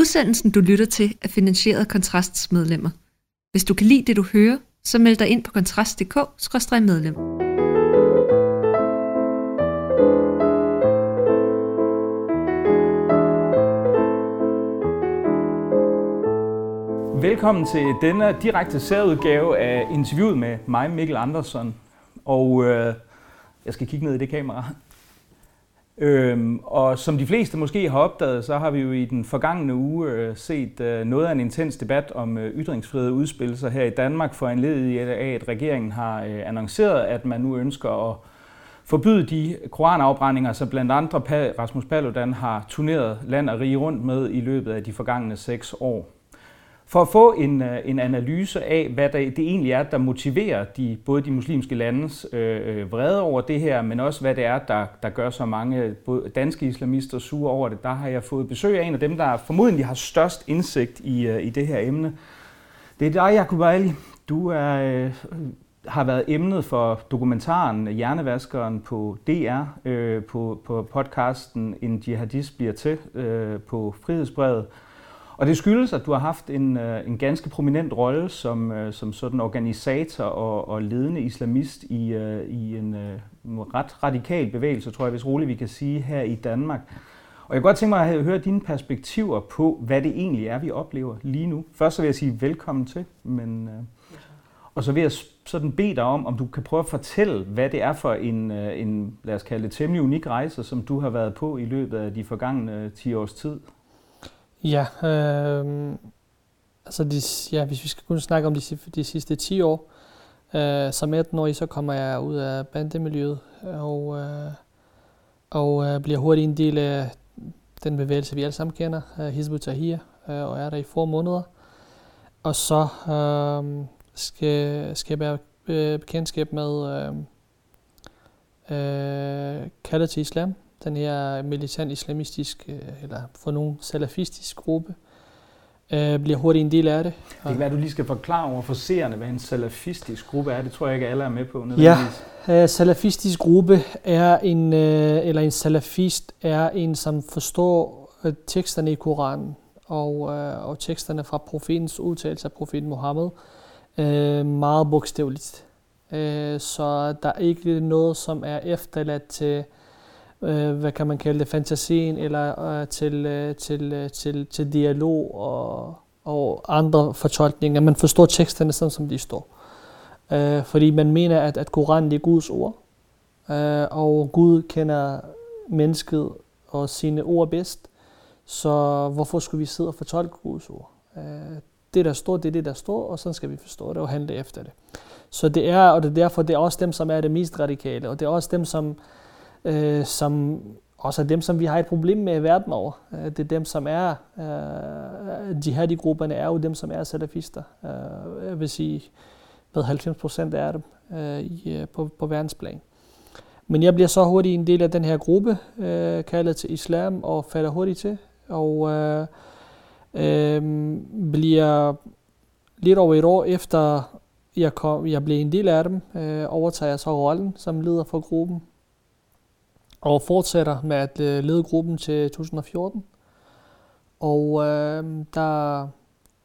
Udsendelsen, du lytter til, er finansieret af Kontrasts medlemmer. Hvis du kan lide det, du hører, så meld dig ind på kontrast.dk-medlem. Velkommen til denne direkte særudgave af interviewet med mig, Mikkel Andersen. Og øh, jeg skal kigge ned i det kamera. Øhm, og som de fleste måske har opdaget, så har vi jo i den forgangne uge øh, set øh, noget af en intens debat om øh, ytringsfrihed udspille sig her i Danmark, for en øh, af, at regeringen har øh, annonceret, at man nu ønsker at forbyde de koranafbrændinger, som blandt andre Rasmus Paludan har turneret land og rige rundt med i løbet af de forgangne seks år. For at få en, øh, en analyse af, hvad der, det egentlig er, der motiverer de, både de muslimske landes øh, øh vrede over det her, men også hvad det er, der, der gør så mange øh, både danske islamister sure over det, der har jeg fået besøg af en af dem, der formodentlig har størst indsigt i, øh, i det her emne. Det er dig, Jakub Ali. Du er, øh, har været emnet for dokumentaren Hjernevaskeren på DR, øh, på, på podcasten En jihadist bliver til øh, på Frihedsbrevet. Og det skyldes, at du har haft en, øh, en ganske prominent rolle som, øh, som sådan organisator og, og ledende islamist i, øh, i en ret radikal bevægelse, tror jeg, hvis roligt vi kan sige, her i Danmark. Og jeg kunne godt tænke mig at høre dine perspektiver på, hvad det egentlig er, vi oplever lige nu. Først så vil jeg sige velkommen til, men, og så vil jeg sådan bede dig om, om du kan prøve at fortælle, hvad det er for en, en lad os kalde det, temmelig unik rejse, som du har været på i løbet af de forgangne 10 års tid. Ja, øh, altså de, ja, hvis vi skal kun snakke om de, de sidste 10 år, øh, som 18-årig, så kommer jeg ud af bandemiljøet og, øh, og øh, bliver hurtigt en del af den bevægelse, vi alle sammen kender, øh, Hizbut Tahir, øh, og er der i få måneder. Og så øh, skal, skal jeg være øh, bekendtskab med øh, øh, kaldet til islam, den her militant islamistisk, øh, eller for nogen salafistisk gruppe, øh, bliver hurtigt en del af det. Det kan være, at du lige skal forklare over for seerne, hvad en salafistisk gruppe er. Det tror jeg ikke, alle er med på. Ja, uh, salafistisk gruppe er en, uh, eller en salafist er en, som forstår uh, teksterne i Koranen og, uh, og teksterne fra profetens udtalelse af profeten Mohammed uh, meget bogstaveligt. Uh, så der er ikke noget, som er efterladt til øh, hvad kan man kalde det, fantasien, eller øh, til, øh, til, øh, til, til dialog og, og andre fortolkninger. Man forstår teksterne sådan, som de står. Øh, fordi man mener, at, at Koranen er Guds ord, øh, og Gud kender mennesket og sine ord bedst, så hvorfor skulle vi sidde og fortolke Guds ord? Øh, det, der står, det er det, der står, og sådan skal vi forstå det og handle efter det. Så det er, og det er derfor, det er også dem, som er det mest radikale, og det er også dem, som øh, som også er dem, som vi har et problem med i verden over. Øh, det er dem, som er, øh, jihadi-grupperne er jo dem, som er salafister. Øh, jeg vil sige, hvad 90 procent af dem øh, i, øh, på, på verdensplan. Men jeg bliver så hurtigt en del af den her gruppe, øh, kaldet til islam, og falder hurtigt til. Og øh, øh, bliver lidt over et år efter jeg, kom, jeg blev en del af dem, øh, overtager jeg så rollen som leder for gruppen og fortsætter med at øh, lede gruppen til 2014. Og øh, der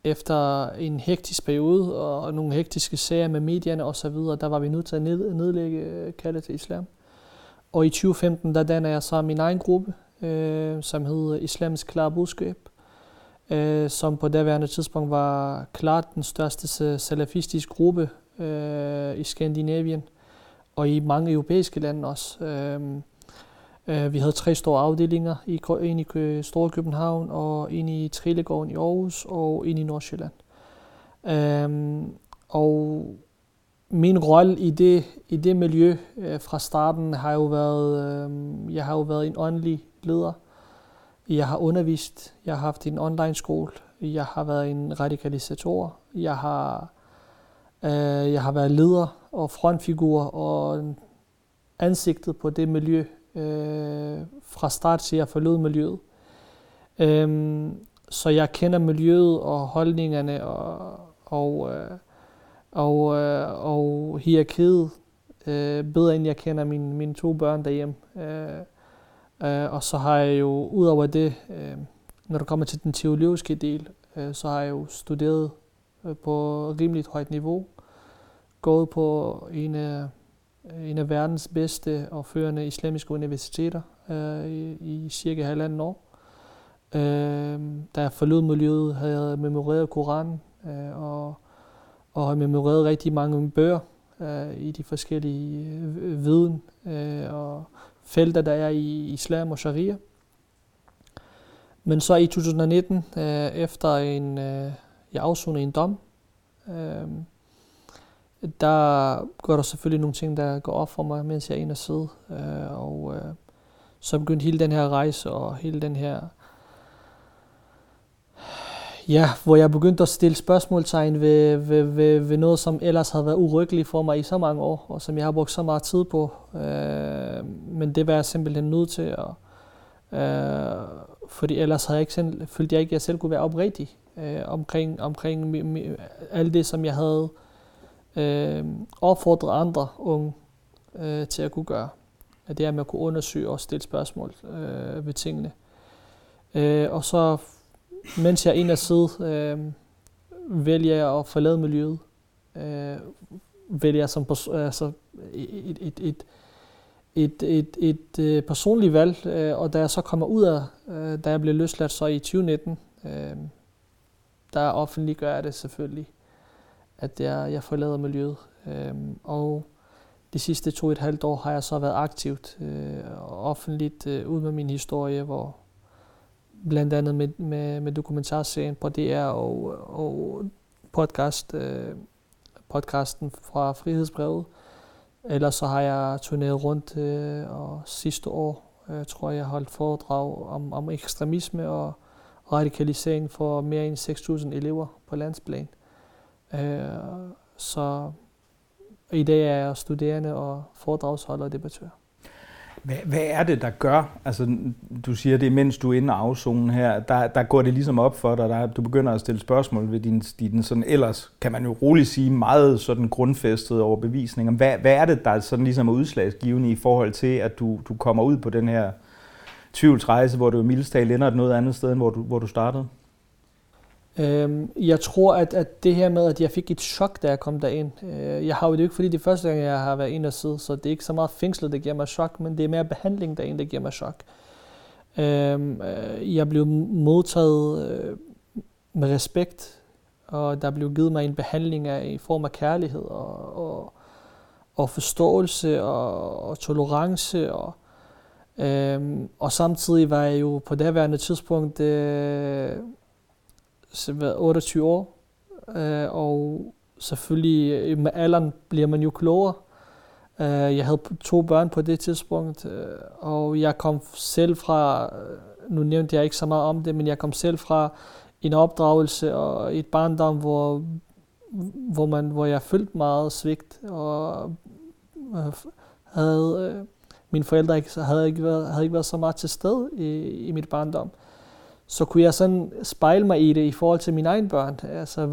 efter en hektisk periode og nogle hektiske sager med medierne osv., der var vi nødt til at ned, nedlægge øh, kaldet til islam. Og i 2015, der danner jeg så min egen gruppe, øh, som hedder Islamisk Klar Budskab, øh, som på daværende tidspunkt var klart den største salafistiske gruppe øh, i Skandinavien og i mange europæiske lande også. Øh, Øh, vi havde tre store afdelinger, i, en i Store København, og en i Trillegården i Aarhus, og en i Nordsjælland. Um, og min rolle i det, i det miljø øh, fra starten har jo været, øhm, jeg har jo været en åndelig leder. Jeg har undervist, jeg har haft en online skole, jeg har været en radikalisator, jeg har, uh, jeg har været leder og frontfigur og ansigtet på det miljø, øh, fra start til jeg forlod miljøet. Øhm, så jeg kender miljøet og holdningerne og, og, øh, og, øh, og hierarkiet øh, bedre end jeg kender mine, mine to børn derhjemme. Øh, øh, og så har jeg jo ud over det øh, når det kommer til den teologiske del, øh, så har jeg jo studeret øh, på rimeligt højt niveau, gået på en af, Øh, en af verdens bedste og førende islamiske universiteter øh, i, i cirka halvanden år. Øh, da jeg forlod miljøet, havde jeg memoreret Koranen øh, og, og har memoreret rigtig mange bøger øh, i de forskellige øh, viden øh, og felter, der er i islam og sharia. Men så i 2019, øh, efter en, øh, jeg afsonede en dom, øh, der går der selvfølgelig nogle ting, der går op for mig, mens jeg er inde og sidde. Øh, og øh, så begyndte hele den her rejse og hele den her Ja, hvor jeg begyndte at stille spørgsmålstegn ved, ved, ved, ved noget, som ellers havde været urykkeligt for mig i så mange år, og som jeg har brugt så meget tid på. Øh, men det var jeg simpelthen nødt til, og, øh, fordi ellers havde jeg ikke selv, følte jeg ikke, at jeg selv kunne være oprigtig øh, omkring, omkring mi, mi, alt det, som jeg havde øh, øh, opfordre andre unge øh, til at kunne gøre. At Det er med at kunne undersøge og stille spørgsmål øh, ved tingene. Øh, og så mens jeg er en af side, øh, vælger jeg at forlade miljøet. Øh, vælger jeg som altså et, et, et, et, et, et, et personligt valg, øh, og da jeg så kommer ud af, øh, da jeg blev løsladt så i 2019, øh, der offentliggør jeg det selvfølgelig, at jeg, jeg forlader miljøet. Øhm, og de sidste to og et halvt år har jeg så været aktivt øh, offentligt øh, ud med min historie, hvor blandt andet med, med, med dokumentarserien på DR og, og podcast, øh, podcasten fra Frihedsbrevet. Ellers så har jeg turneret rundt, øh, og sidste år øh, tror jeg, jeg holdt foredrag om, om ekstremisme og radikalisering for mere end 6.000 elever på landsplan. Øh, Øh, så i dag er jeg studerende og foredragsholder og debattør. Hvad, hvad er det, der gør, altså du siger det, mens du er inde og afzonen her, der, der går det ligesom op for dig, der, du begynder at stille spørgsmål ved din, din sådan ellers, kan man jo roligt sige, meget sådan grundfæstede overbevisning. Hvad, hvad er det, der sådan ligesom er udslagsgivende i forhold til, at du, du kommer ud på den her tvivlsrejse, hvor du jo mildest ender et noget andet sted, end hvor du, hvor du startede? Øhm, jeg tror, at, at det her med, at jeg fik et chok, da jeg kom derind. Øh, jeg har jo det ikke, fordi det første gang, jeg har været ind og sidde, så det er ikke så meget fængslet, der giver mig chok, men det er mere behandling derinde, der giver mig chok. Øhm, øh, jeg blev modtaget øh, med respekt, og der blev givet mig en behandling af, i form af kærlighed og, og, og forståelse og, og tolerance. Og, øhm, og samtidig var jeg jo på det tidspunkt... Øh, været 28 år, øh, og selvfølgelig øh, med alderen bliver man jo klogere. Øh, jeg havde to børn på det tidspunkt, øh, og jeg kom selv fra, øh, nu nævnte jeg ikke så meget om det, men jeg kom selv fra en opdragelse og et barndom, hvor, hvor, man, hvor jeg følte meget svigt, og øh, havde, øh, mine forældre ikke, havde, ikke været, havde ikke været så meget til stede i, i mit barndom. Øh, så kunne jeg sådan spejle mig i det i forhold til mine egne børn. Altså,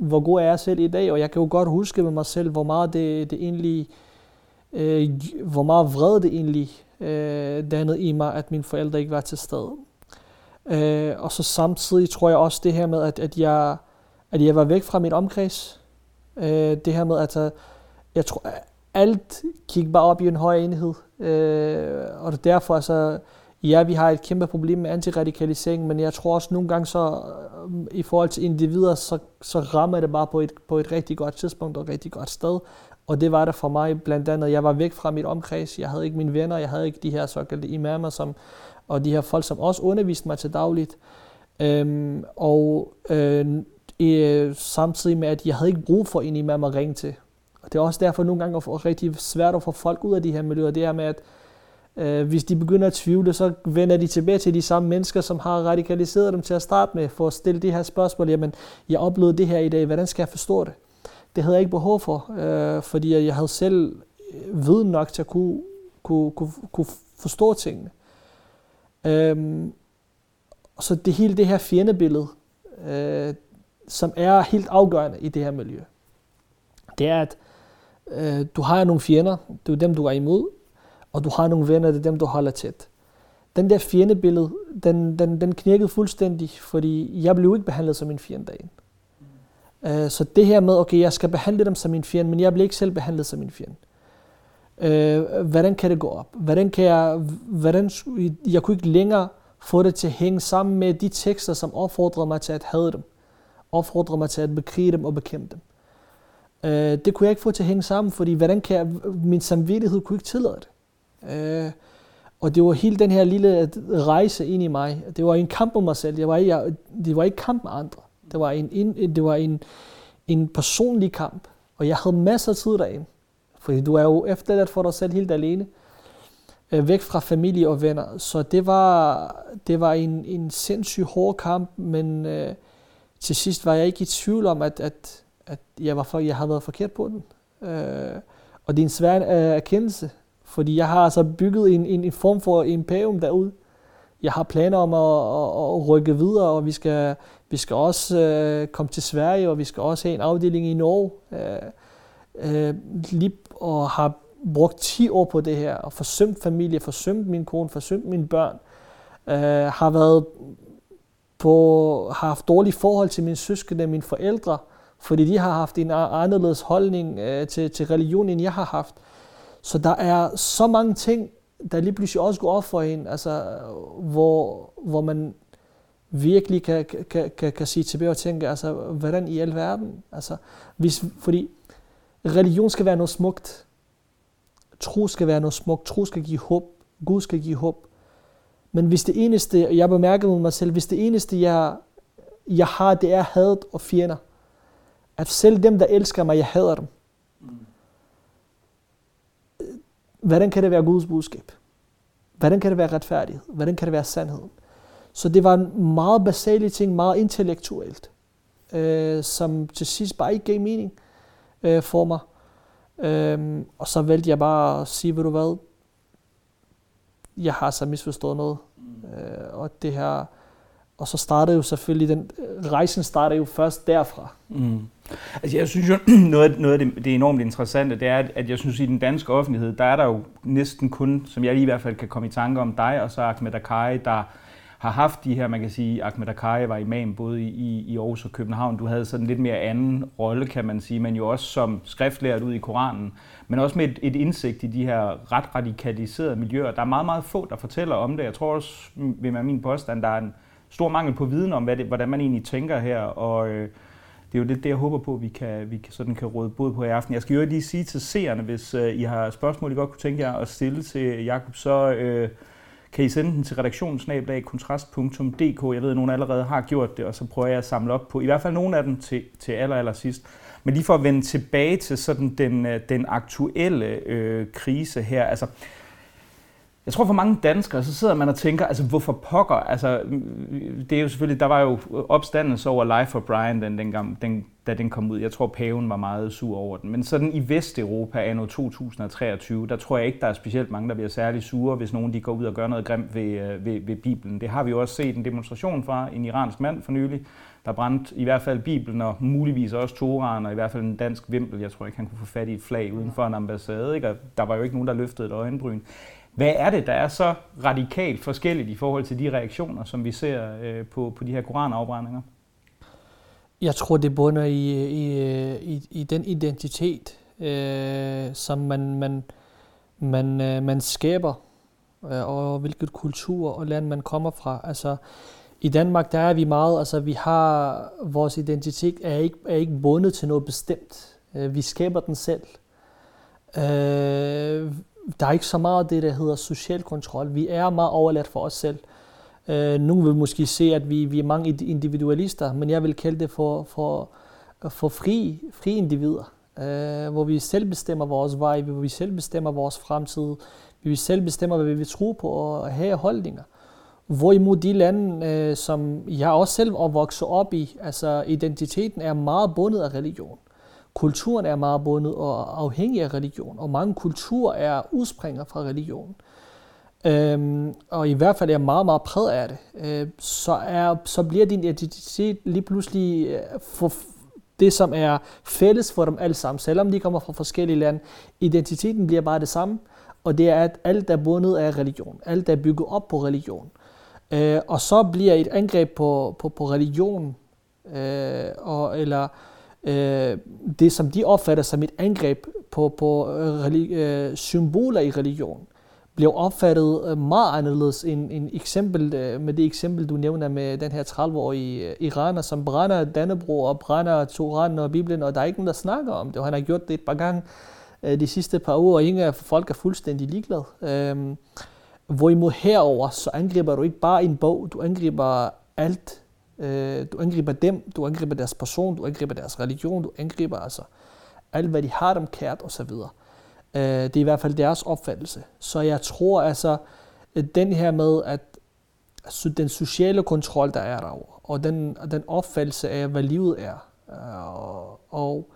hvor god er jeg selv i dag? Og jeg kan jo godt huske med mig selv, hvor meget det, det egentlig, øh, hvor meget vred det egentlig øh, dannede i mig, at mine forældre ikke var til stede. Øh, og så samtidig tror jeg også det her med, at, at, jeg, at jeg var væk fra min omkreds. Øh, det her med, at øh, jeg tror, alt gik bare op i en høj enhed. Øh, og det er derfor, altså, ja, vi har et kæmpe problem med antiradikalisering, men jeg tror også nogle gange så, øh, i forhold til individer, så, så rammer det bare på et, på et rigtig godt tidspunkt og et rigtig godt sted. Og det var det for mig blandt andet. Jeg var væk fra mit omkreds. Jeg havde ikke mine venner. Jeg havde ikke de her såkaldte imamer, som, og de her folk, som også underviste mig til dagligt. Øhm, og øh, øh, samtidig med, at jeg havde ikke brug for en imam at ringe til. Og det er også derfor nogle gange er rigtig svært at få folk ud af de her miljøer. Det er med, at Øh, hvis de begynder at tvivle, så vender de tilbage til de samme mennesker, som har radikaliseret dem til at starte med, for at stille de her spørgsmål. Jamen, jeg oplevede det her i dag, hvordan skal jeg forstå det? Det havde jeg ikke behov for, øh, fordi jeg havde selv øh, viden nok til at kunne, kunne, kunne, kunne forstå tingene. Øhm, så det hele det her fjendebillede, øh, som er helt afgørende i det her miljø, det er, at øh, du har nogle fjender, det er dem, du er imod, og du har nogle venner, det er dem, du holder tæt. den der fjendebillede, den, den, den knækkede fuldstændig, fordi jeg blev ikke behandlet som en fjende dagen. Uh, så det her med, okay, jeg skal behandle dem som en fjende, men jeg bliver ikke selv behandlet som en fjende. Uh, hvordan kan det gå op? Hvordan kan jeg, hvordan, jeg kunne ikke længere få det til at hænge sammen med de tekster, som opfordrede mig til at have dem. Opfordrede mig til at bekrige dem og bekæmpe dem. Uh, det kunne jeg ikke få til at hænge sammen, fordi hvordan kan jeg, min samvittighed kunne ikke tillade det. Øh, og det var hele den her lille rejse ind i mig. Det var en kamp om mig selv. Jeg var, jeg, det var ikke kamp med andre. Det var en, en, det var en, en personlig kamp. Og jeg havde masser af tid derinde. Fordi du er jo efterladt for dig selv helt alene. Øh, væk fra familie og venner. Så det var, det var en, en sindssygt hård kamp, men øh, til sidst var jeg ikke i tvivl om, at, at, at jeg, var for, jeg havde været forkert på den. Øh, og det er en svær øh, erkendelse, fordi jeg har altså bygget en, en, en form for imperium derude. Jeg har planer om at, at, at rykke videre, og vi skal, vi skal også øh, komme til Sverige, og vi skal også have en afdeling i Norge. Øh, øh, lige, og har brugt 10 år på det her, og forsømt familie, forsømt min kone, forsømt mine børn. Øh, har været på, har haft dårlige forhold til mine søskende, mine forældre, fordi de har haft en anderledes holdning øh, til, til religion, end jeg har haft. Så der er så mange ting, der lige pludselig også går op for en, altså, hvor, hvor man virkelig kan, kan, kan, kan sige tilbage og tænke, altså, hvordan i alverden? Altså, hvis, fordi religion skal være noget smukt. Tro skal være noget smukt. Tro skal give håb. Gud skal give håb. Men hvis det eneste, jeg bemærker med mig selv, hvis det eneste, jeg, jeg har, det er hadet og fjender, at selv dem, der elsker mig, jeg hader dem. Mm. Hvordan kan det være Guds budskab? Hvordan kan det være retfærdighed? Hvordan kan det være sandhed? Så det var en meget basale ting, meget intellektuelt, øh, som til sidst bare ikke gav mening øh, for mig. Øh, og så valgte jeg bare at sige, ved du hvad, jeg har så misforstået noget. Øh, og det her, og så startede jo selvfølgelig den, rejsen startede jo først derfra. Mm. Altså jeg synes jo, noget, noget af det, det enormt interessante, det er, at jeg synes, at i den danske offentlighed, der er der jo næsten kun, som jeg lige i hvert fald kan komme i tanke om dig, og så Ahmed Akai, der har haft de her, man kan sige, Ahmed Akai var imam både i, i Aarhus og København. Du havde sådan lidt mere anden rolle, kan man sige, men jo også som skriftlært ud i Koranen, men også med et, et indsigt i de her ret radikaliserede miljøer. Der er meget, meget få, der fortæller om det. Jeg tror også, ved min påstand, der er en stor mangel på viden om, hvad det, hvordan man egentlig tænker her, og øh, det er jo det, det, jeg håber på, at vi kan, vi kan, sådan kan råde bod på i aften. Jeg skal jo lige sige til seerne, hvis øh, I har spørgsmål, I godt kunne tænke jer at stille til Jakob, så øh, kan I sende den til redaktionssnablag.kontrast.dk. Jeg ved, at nogen allerede har gjort det, og så prøver jeg at samle op på i hvert fald nogle af dem til, til aller, aller sidst. Men lige for at vende tilbage til sådan den, øh, den aktuelle øh, krise her. Altså, jeg tror for mange danskere, så sidder man og tænker, altså hvorfor pokker? Altså, det er jo selvfølgelig, der var jo opstandelse over Life of Brian, den, den, gang, den, da den kom ud. Jeg tror, paven var meget sur over den. Men sådan i Vesteuropa anno 2023, der tror jeg ikke, der er specielt mange, der bliver særlig sure, hvis nogen de går ud og gør noget grimt ved, øh, ved, ved Bibelen. Det har vi jo også set en demonstration fra en iransk mand for nylig, der brændte i hvert fald Bibelen og muligvis også Toraen og i hvert fald en dansk vimpel. Jeg tror ikke, han kunne få fat i et flag uden for en ambassade. Ikke? Og der var jo ikke nogen, der løftede et øjenbryn. Hvad er det, der er så radikalt forskelligt i forhold til de reaktioner, som vi ser øh, på, på de her koranafbrændinger? Jeg tror, det bunder i, i, i, i den identitet, øh, som man, man, man, øh, man skaber, øh, og hvilket kultur og land man kommer fra. Altså, i Danmark, der er vi meget, altså vi har, vores identitet er ikke, er ikke bundet til noget bestemt. Øh, vi skaber den selv. Øh, der er ikke så meget af det, der hedder social kontrol. Vi er meget overladt for os selv. Øh, nogle vil måske se, at vi, vi er mange individualister, men jeg vil kalde det for, for, for fri, fri individer, øh, hvor vi selv bestemmer vores vej, hvor vi selv bestemmer vores fremtid, hvor vi selv bestemmer, hvad vi vil tro på og have holdninger. Hvorimod de lande, øh, som jeg også selv er vokset op i, altså identiteten er meget bundet af religion kulturen er meget bundet og afhængig af religion, og mange kulturer er udspringer fra religion. Øhm, og i hvert fald er meget, meget præget af det. Øh, så, er, så bliver din identitet lige pludselig øh, for det, som er fælles for dem alle sammen, selvom de kommer fra forskellige lande. Identiteten bliver bare det samme, og det er, at alt er bundet af religion. Alt er bygget op på religion. Øh, og så bliver et angreb på, på, på religion, øh, og, eller øh, det, som de opfatter som et angreb på, på øh, religi- øh, symboler i religion, blev opfattet øh, meget anderledes end end eksempel, øh, med det eksempel, du nævner med den her 30-årige iraner, som brænder Dannebro og brænder Toranen og Bibelen, og der er ikke nogen, der snakker om det. Og han har gjort det et par gange de sidste par uger, og ingen af folk er fuldstændig ligeglade. Øhm, hvorimod herover så angriber du ikke bare en bog, du angriber alt. Øh, du angriber dem, du angriber deres person, du angriber deres religion, du angriber altså alt, hvad de har dem kært osv. Øh, det er i hvert fald deres opfattelse. Så jeg tror altså, at den her med, at altså, den sociale kontrol, der er derovre, og den, den opfattelse af, hvad livet er, øh, og, og,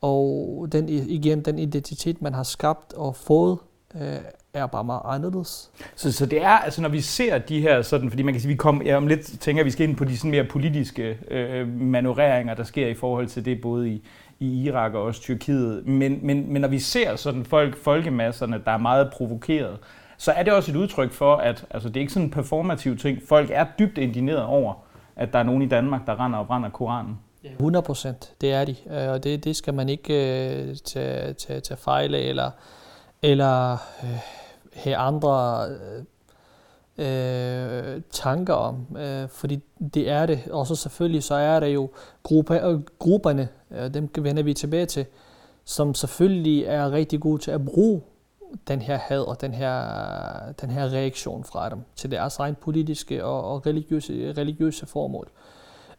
og den, igen den identitet, man har skabt og fået, øh, er bare meget anderledes. Så, så det er, altså når vi ser de her sådan, fordi man kan sige, vi kommer, jeg om lidt tænker, at vi skal ind på de sådan mere politiske øh, manøvreringer, der sker i forhold til det, både i, i Irak og også Tyrkiet. Men, men, men når vi ser sådan folk, folkemasserne, der er meget provokeret, så er det også et udtryk for, at altså, det er ikke sådan en performativ ting. Folk er dybt indineret over, at der er nogen i Danmark, der render og brænder Koranen. 100 procent, det er de. Øh, og det, det skal man ikke uh, tage, tage, tage fejl af, eller, eller uh, have andre uh, øh, tanker om, øh, fordi det er det. Og så selvfølgelig så er der jo grupper, øh, grupperne, øh, dem vender vi tilbage til, som selvfølgelig er rigtig gode til at bruge den her had og den her, den her reaktion fra dem til deres egen politiske og, og religiøse, religiøse formål.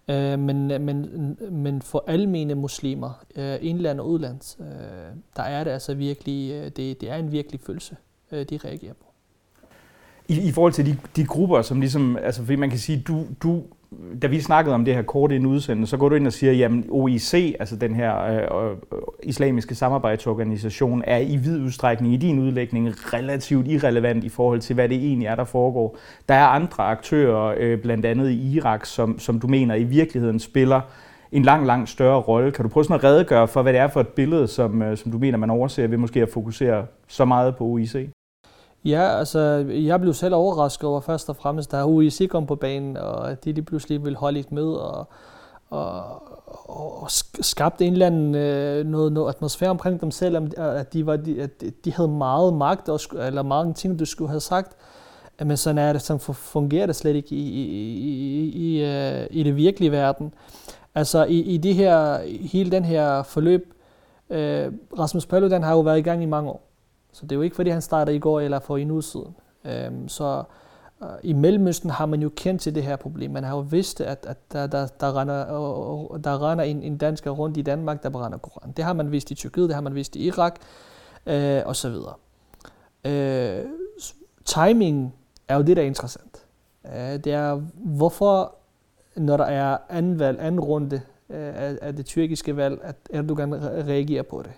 Øh, men, men, men for almene muslimer, øh, indland og udland, øh, der er det altså virkelig, øh, det, det er en virkelig følelse, øh, de reagerer på i, i forhold til de, de grupper, som ligesom, altså fordi man kan sige, du, du, da vi snakkede om det her kort i en udsendelse, så går du ind og siger, jamen OIC, altså den her øh, øh, islamiske samarbejdsorganisation, er i vid udstrækning i din udlægning relativt irrelevant i forhold til, hvad det egentlig er, der foregår. Der er andre aktører, øh, blandt andet i Irak, som, som du mener i virkeligheden spiller en lang, lang større rolle. Kan du prøve sådan at redegøre for, hvad det er for et billede, som, øh, som du mener, man overser ved måske at fokusere så meget på OIC? Ja, altså, jeg blev selv overrasket over først og fremmest, da UIC kom på banen, og at de lige pludselig ville holde et møde, og, og, og skabte en eller anden øh, noget, noget atmosfære omkring dem selv, øh, at de, var, de, at de havde meget magt, og, eller mange ting, du skulle have sagt, men sådan er det, sådan fungerer det slet ikke i, i, i, i, øh, i det virkelige verden. Altså i, i det her, hele den her forløb, øh, Rasmus Paludan har jo været i gang i mange år. Så det er jo ikke, fordi han startede i går eller for en uge siden. Øhm, så øh, i Mellemøsten har man jo kendt til det her problem. Man har jo vidst, at, at der, der, der, render, øh, der render en, en dansker rundt i Danmark, der brænder Koran. Det har man vidst i Tyrkiet, det har man vidst i Irak, øh, og så videre. Øh, timing er jo det, der er interessant. Øh, det er, hvorfor, når der er anden valg, anden runde øh, af, af det tyrkiske valg, at Erdogan reagerer på det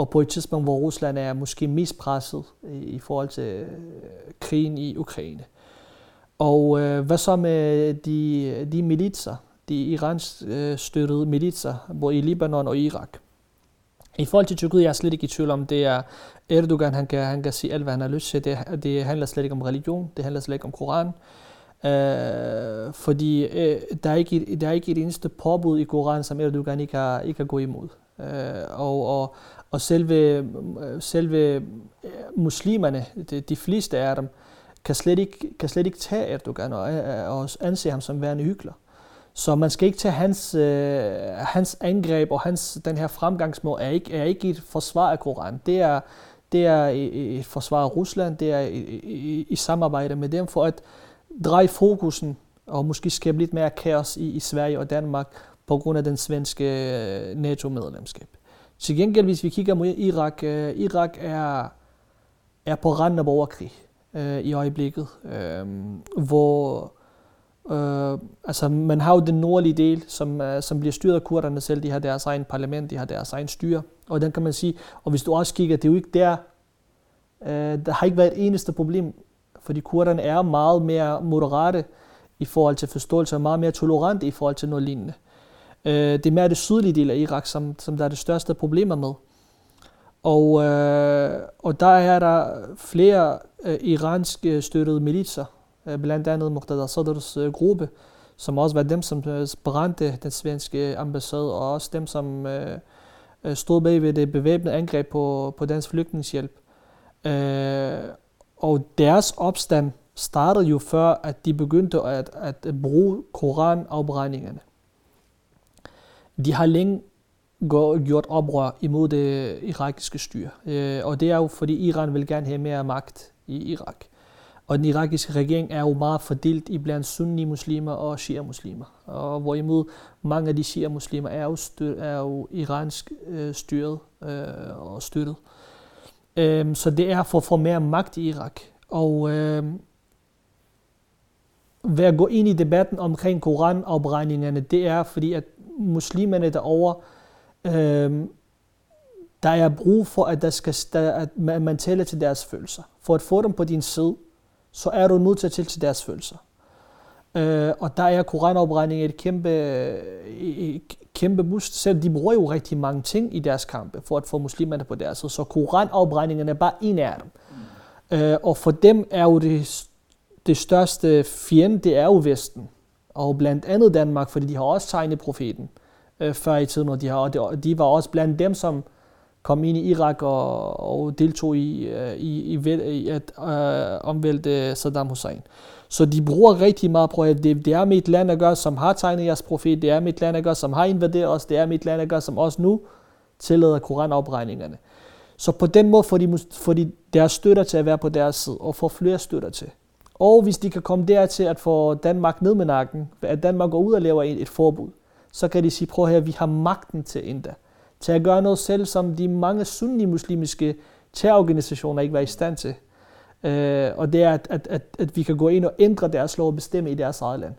og på et tidspunkt, hvor Rusland er måske mest presset øh, i forhold til øh, krigen i Ukraine. Og øh, hvad så med de, de militser, de iransk øh, støttede militser, både i Libanon og Irak? I forhold til Tyrkiet, jeg er slet ikke i tvivl om, det er Erdogan, han kan, han kan sige alt, hvad han har lyst til. Det, det handler slet ikke om religion, det handler slet ikke om Koran. Øh, fordi øh, der, er ikke, der er ikke et eneste påbud i Koran, som Erdogan ikke har, ikke har gået imod. Øh, og, og, og selve, selve øh, muslimerne, de, de fleste af dem, kan slet ikke, kan slet ikke tage Erdogan og, øh, og anse ham som værende hyggelig. Så man skal ikke tage hans, øh, hans angreb og hans, den her fremgangsmåde er ikke, er ikke et forsvar af Koran. Det er, det er et forsvar af Rusland, det er i, i, i samarbejde med dem for at dreje fokusen og måske skabe lidt mere kaos i, i Sverige og Danmark på grund af den svenske øh, NATO-medlemskab. Til gengæld, hvis vi kigger mod Irak, uh, Irak er, er på randen af borgerkrig uh, i øjeblikket, uh, hvor uh, altså, man har jo den nordlige del, som, uh, som bliver styret af kurderne selv. De har deres egen parlament, de har deres egen styre. Og den kan man sige, og hvis du også kigger, det er jo ikke der, uh, der har ikke været et eneste problem, fordi kurderne er meget mere moderate i forhold til forståelse, og meget mere tolerante i forhold til noget lignende. Øh, Øh, det er mere det sydlige del af Irak, som, som der er det største problemer med. Og, øh, og der er der flere øh, iransk støttede militser, øh, blandt andet Muqtada Sadrs øh, gruppe, som også var dem, som øh, brændte den svenske ambassade, og også dem, som øh, øh stod bag ved det bevæbnede angreb på, på dansk flygtningshjælp. Øh, og deres opstand startede jo før, at de begyndte at, at bruge koranafbrændingerne. De har længe gjort oprør imod det øh, irakiske styre. Øh, og det er jo, fordi Iran vil gerne have mere magt i Irak. Og den irakiske regering er jo meget fordelt i blandt sunni-muslimer og shia-muslimer. Og hvorimod mange af de shia-muslimer er jo, styr, er jo iransk øh, styret øh, og støttet. Øhm, så det er for at få mere magt i Irak. Og øh, ved at gå ind i debatten omkring koranopregningerne, det er fordi, at muslimerne derovre, øh, der er brug for, at, der skal, der, at man taler til deres følelser. For at få dem på din side, så er du nødt til at tale til deres følelser. Øh, og der er koranafbrænding et kæmpe, et kæmpe boost. Selv de bruger jo rigtig mange ting i deres kampe for at få muslimerne på deres side. Så koranafbrændingen er bare en af dem. Mm. Øh, og for dem er jo det, det største fjende, det er jo Vesten. Og blandt andet Danmark, fordi de har også tegnet profeten øh, før i tiden, og de, har, og de var også blandt dem, som kom ind i Irak og, og deltog i, øh, i, i, i at øh, omvælte øh, Saddam Hussein. Så de bruger rigtig meget på, at det, det er mit land at gøre, som har tegnet jeres profet, det er mit land at gøre, som har invaderet os, det er mit land at gøre, som også nu tillader koranopregningerne. Så på den måde får de, får de deres støtter til at være på deres side, og får flere støtter til. Og hvis de kan komme dertil at få Danmark ned med nakken, at Danmark går ud og laver et, et forbud, så kan de sige, prøv her, vi har magten til endda. Til at gøre noget selv, som de mange sunni-muslimske terrororganisationer ikke var i stand til. Øh, og det er, at, at, at, at vi kan gå ind og ændre deres lov og bestemme i deres eget land.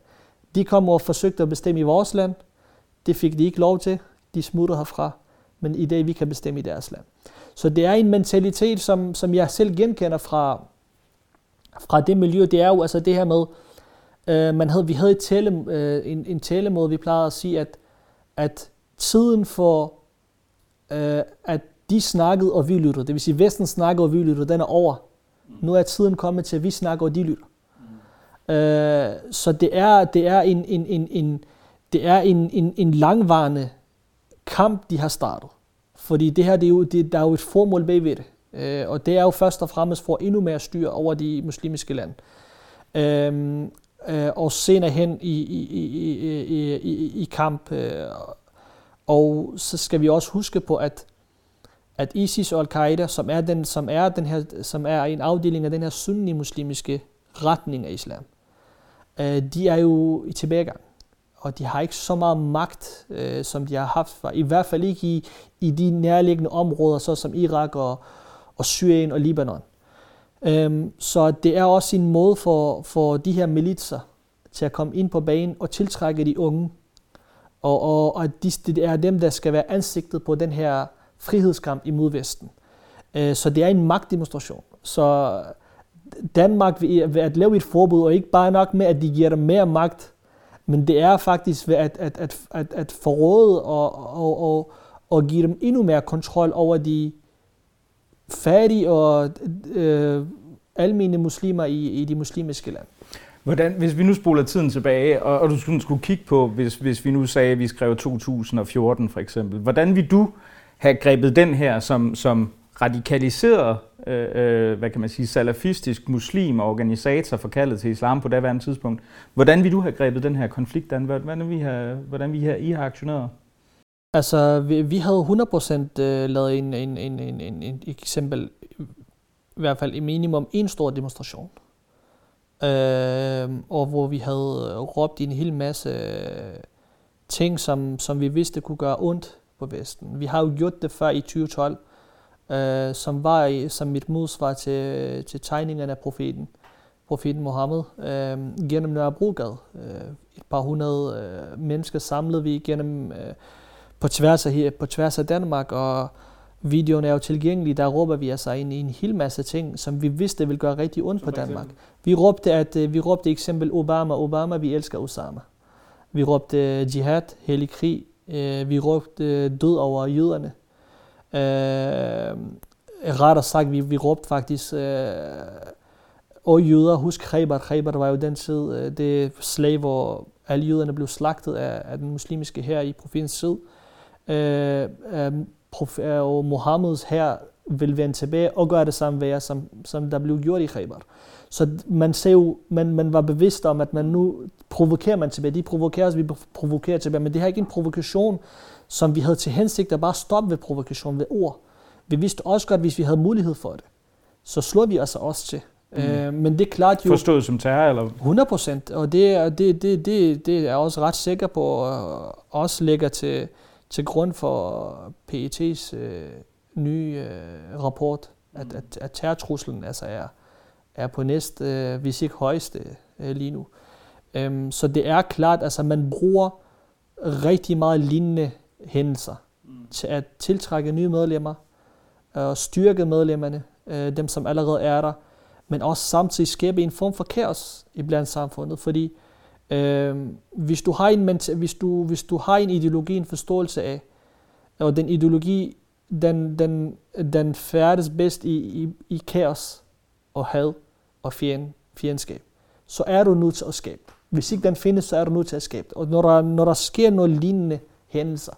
De kom og forsøgte at bestemme i vores land. Det fik de ikke lov til. De smutter herfra. Men i dag, vi kan bestemme i deres land. Så det er en mentalitet, som, som jeg selv genkender fra, fra det miljø. Det er jo altså det her med, øh, man havde, vi havde et tale, øh, en, en talemåde, vi plejede at sige, at, at tiden for, øh, at de snakkede, og vi lyttede, det vil sige, Vesten snakkede, og vi lyttede, den er over. Nu er tiden kommet til, at vi snakker, og de lytter. Mm. Øh, så det er, det er en, en, en, en, det er en, en, en langvarende kamp, de har startet. Fordi det her, det er jo, det, der er jo et formål bagved det. Øh, og det er jo først og fremmest for endnu mere styr over de muslimske lande. Øh, øh, og senere hen i, i, i, i, i, i kamp. Øh, og så skal vi også huske på, at at ISIS og Al-Qaida, som er, den, som, er den her, som er en afdeling af den her sunni-muslimske retning af islam, øh, de er jo i tilbagegang. Og de har ikke så meget magt, øh, som de har haft. I hvert fald ikke i, i de nærliggende områder, så som Irak og, og Syrien og Libanon. Øhm, så det er også en måde for, for de her militser til at komme ind på banen og tiltrække de unge. Og, og, og de, det er dem, der skal være ansigtet på den her frihedskamp imod Vesten. Øh, så det er en magtdemonstration. Så Danmark ved, ved at lave et forbud, og ikke bare nok med, at de giver dem mere magt, men det er faktisk ved at, at, at, at, at forråde og, og, og, og give dem endnu mere kontrol over de fattige og øh, almindelige muslimer i, i de muslimske lande. Hvordan, hvis vi nu spoler tiden tilbage, og, og du skulle, skulle kigge på, hvis, hvis vi nu sagde, at vi skrev 2014 for eksempel, hvordan vil du have grebet den her som, som radikaliseret, øh, øh, hvad kan man sige, salafistisk muslim og organisator forkaldet til islam på daværende tidspunkt. Hvordan vil du have grebet den her konflikt, an? Hvordan vi have, hvordan vi her I har aktioneret? Altså, vi, vi havde 100% øh, lavet en, en, en, en, en, en eksempel, i hvert fald i minimum en stor demonstration. Øh, og hvor vi havde øh, råbt en hel masse øh, ting, som, som vi vidste kunne gøre ondt på Vesten. Vi har jo gjort det før i 2012, øh, som var som mit modsvar til, øh, til tegningerne af profeten, profeten Mohammed, øh, gennem Nørrebrogade. Øh, et par hundrede øh, mennesker samlede vi gennem øh, på tværs af, på tværs af Danmark, og videoen er jo tilgængelig, der råber vi altså ind i en hel masse ting, som vi vidste ville gøre rigtig ondt på Danmark. Vi råbte, at, øh, vi råbte eksempel Obama, Obama, vi elsker Osama. Vi råbte jihad, hellig krig, Øh, vi råbte død over jøderne. Øh, rettere sagt, vi, vi råbte faktisk, øh, og jøder, husk Khaybar. Khaybar var jo den tid, øh, det slag, hvor alle jøderne blev slagtet af, af den muslimske her i profiens tid. Øh, øh, prof, øh, og Mohammeds her vil vende tilbage og gøre det samme vejr, som, som der blev gjort i Khaybar. Så man, ser jo, man, man var bevidst om, at man nu provokerer man tilbage. De provokerer os, vi provokerer tilbage. Men det her er ikke en provokation, som vi havde til hensigt at bare stoppe ved provokation, ved ord. Vi vidste også godt, hvis vi havde mulighed for det, så slår vi altså også til. Mm. Øh, men det er klart jo... Forstået som terror, eller? 100 procent, og det, det, det, det, det er jeg også ret sikker på, og også ligger til, til grund for PET's øh, nye øh, rapport, at, mm. at, at terrortruslen altså er, er på næste, øh, hvis ikke højeste øh, lige nu. Um, så det er klart, altså man bruger rigtig meget lignende hændelser mm. til at tiltrække nye medlemmer, og styrke medlemmerne, øh, dem som allerede er der, men også samtidig skabe en form for kaos i blandt samfundet, fordi øh, Øh, hvis, du har en, hvis, du, hvis du har en ideologi, en forståelse af, og den ideologi, den, den, den færdes bedst i, i, i kaos og had og fjend, fjendskab, så er du nødt til at skabe. Hvis ikke den findes, så er du nødt til at skabe Og når der, når der sker noget lignende hændelser,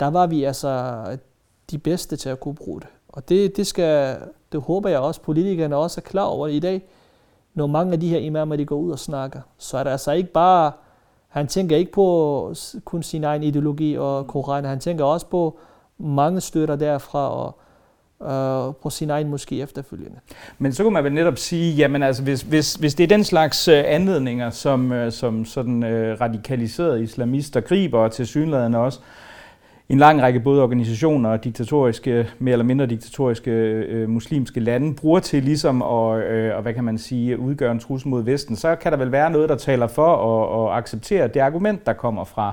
der var vi altså de bedste til at kunne bruge det. Og det, det, skal, det håber jeg også, politikerne også er klar over i dag. Når mange af de her imamer, de går ud og snakker, så er det altså ikke bare, han tænker ikke på kun sin egen ideologi og Koran, han tænker også på mange støtter derfra og, øh, på sin egen måske efterfølgende. Men så kunne man vel netop sige, jamen altså, hvis, hvis, hvis det er den slags øh, anledninger, som, øh, som sådan øh, radikaliserede islamister griber, og til synligheden også, en lang række både organisationer og diktatoriske, mere eller mindre diktatoriske øh, muslimske lande bruger til ligesom at, øh, og hvad kan man sige, udgøre en trussel mod Vesten, så kan der vel være noget, der taler for at, at acceptere det argument, der kommer fra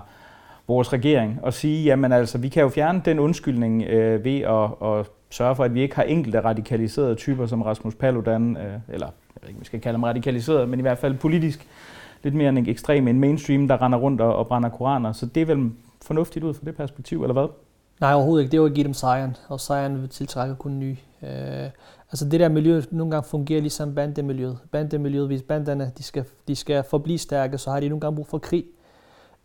vores regering, og sige, jamen altså, vi kan jo fjerne den undskyldning øh, ved at, at sørge for, at vi ikke har enkelte radikaliserede typer som Rasmus Paludan, øh, eller jeg ved ikke, vi skal kalde dem radikaliserede, men i hvert fald politisk lidt mere en ekstrem en mainstream, der render rundt og, og brænder koraner. Så det er vel fornuftigt ud fra det perspektiv, eller hvad? Nej, overhovedet ikke. Det er jo at give dem sejren, og sejren vil tiltrække kun ny. Øh, altså det der miljø nogle gange fungerer ligesom bandemiljøet. Bandemiljøet, hvis banderne de skal, de skal forblive stærke, så har de nogle gange brug for krig.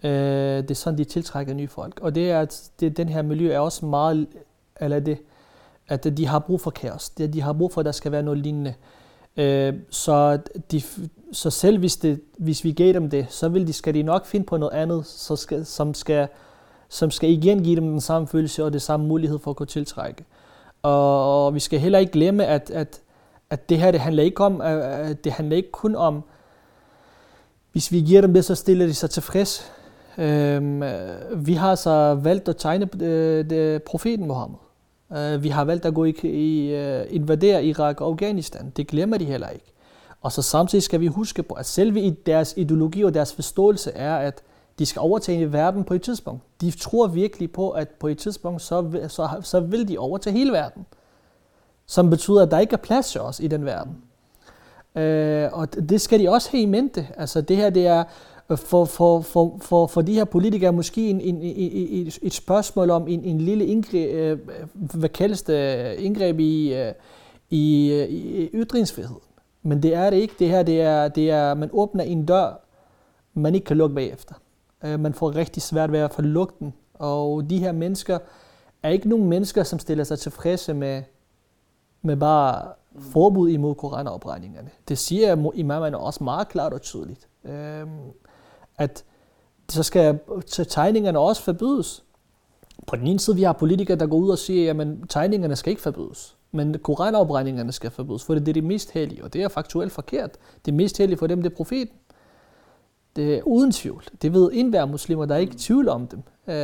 Øh, det er sådan, de tiltrækker nye folk. Og det er, at det, den her miljø er også meget, eller det, at de har brug for kaos. Det, de har brug for, at der skal være noget lignende. Øh, så, de, så selv hvis, det, hvis vi gav dem det, så vil de, skal de nok finde på noget andet, så skal, som, skal, som skal igen give dem den samme følelse og det samme mulighed for at kunne tiltrække. Og, og vi skal heller ikke glemme, at, at, at det her det handler ikke om, at det handler ikke kun om, hvis vi giver dem det, så stiller de sig tilfreds. Øhm, vi har så valgt at tegne øh, det, profeten Mohammed. Øh, vi har valgt at gå i, i øh, invadere Irak og Afghanistan. Det glemmer de heller ikke. Og så samtidig skal vi huske på, at selve i deres ideologi og deres forståelse er, at de skal overtage verden på et tidspunkt. De tror virkelig på, at på et tidspunkt, så, så, så vil de overtage hele verden. Som betyder, at der ikke er plads til os i den verden. Øh, og det skal de også have i mente. Altså det her, det er for, for, for, for, for de her politikere måske en, en, en, et spørgsmål om en, en lille indgreb, hvad kaldes det, indgreb i, i, i ytringsfrihed. Men det er det ikke. Det her, det er, det er, man åbner en dør, man ikke kan lukke bagefter. Øh, man får rigtig svært ved at få lugten. Og de her mennesker er ikke nogen mennesker, som stiller sig tilfredse med, med bare forbud imod koranafbrændingerne. Det siger imamerne også meget klart og tydeligt øhm, at så skal tegningerne også forbydes. På den ene side, vi har politikere, der går ud og siger, at tegningerne skal ikke forbydes. Men koranafbrændingerne skal forbydes, for det er det mest hellige, og det er faktuelt forkert. Det mest hellige for dem, det er profeten. Det er uden tvivl. Det ved enhver muslimer, der er ikke tvivl om dem, øh,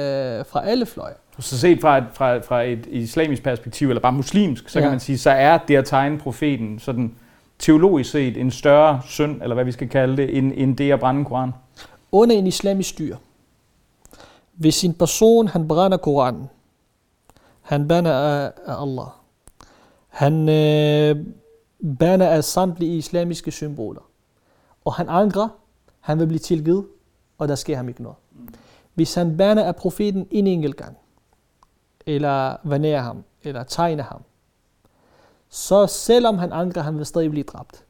fra alle fløje. Så set fra et, fra, fra et islamisk perspektiv, eller bare muslimsk, så ja. kan man sige, så er det at tegne profeten sådan teologisk set en større synd, eller hvad vi skal kalde det, end, end det at brænde Koran? Under en islamisk styre, hvis en person han brænder Koranen, han bander af, af Allah, han øh, bander af samtlige islamiske symboler, og han angrer, han vil blive tilgivet, og der sker ham ikke noget. Hvis han bander af profeten en enkelt gang, eller vanerer ham, eller tegner ham, så selvom han angrer, han vil stadig blive dræbt.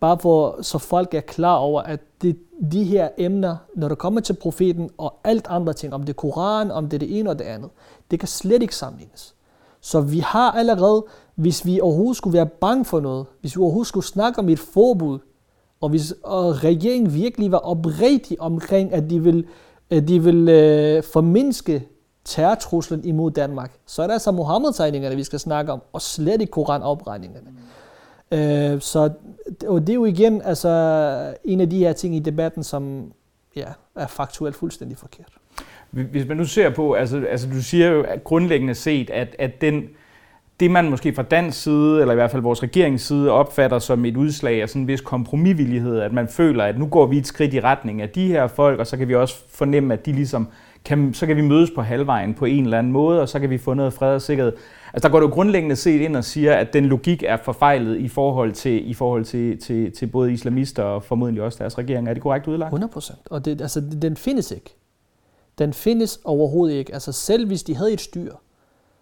Bare for, så folk er klar over, at det, de her emner, når det kommer til profeten og alt andre ting, om det er Koran, om det er det ene og det andet, det kan slet ikke sammenlignes. Så vi har allerede, hvis vi overhovedet skulle være bange for noget, hvis vi overhovedet skulle snakke om et forbud, og hvis og regeringen virkelig var oprigtig omkring, at de vil, at de vil øh, formindske terrortruslen imod Danmark, så er det altså Mohammed-tegningerne, vi skal snakke om, og slet ikke Koran-opregningerne. Mm. Øh, så og det er jo igen altså, en af de her ting i debatten, som ja, er faktuelt fuldstændig forkert. Hvis man nu ser på, altså, altså du siger jo at grundlæggende set, at, at den, det man måske fra dansk side, eller i hvert fald vores regerings side, opfatter som et udslag af sådan en vis kompromisvillighed, at man føler, at nu går vi et skridt i retning af de her folk, og så kan vi også fornemme, at de ligesom kan, så kan vi mødes på halvvejen på en eller anden måde, og så kan vi få noget fred og sikkerhed. Altså der går du grundlæggende set ind og siger, at den logik er forfejlet i forhold til, i forhold til, til, til både islamister og formodentlig også deres regering. Er det korrekt udlagt? 100 procent. Og det, altså, den findes ikke. Den findes overhovedet ikke. Altså selv hvis de havde et styr,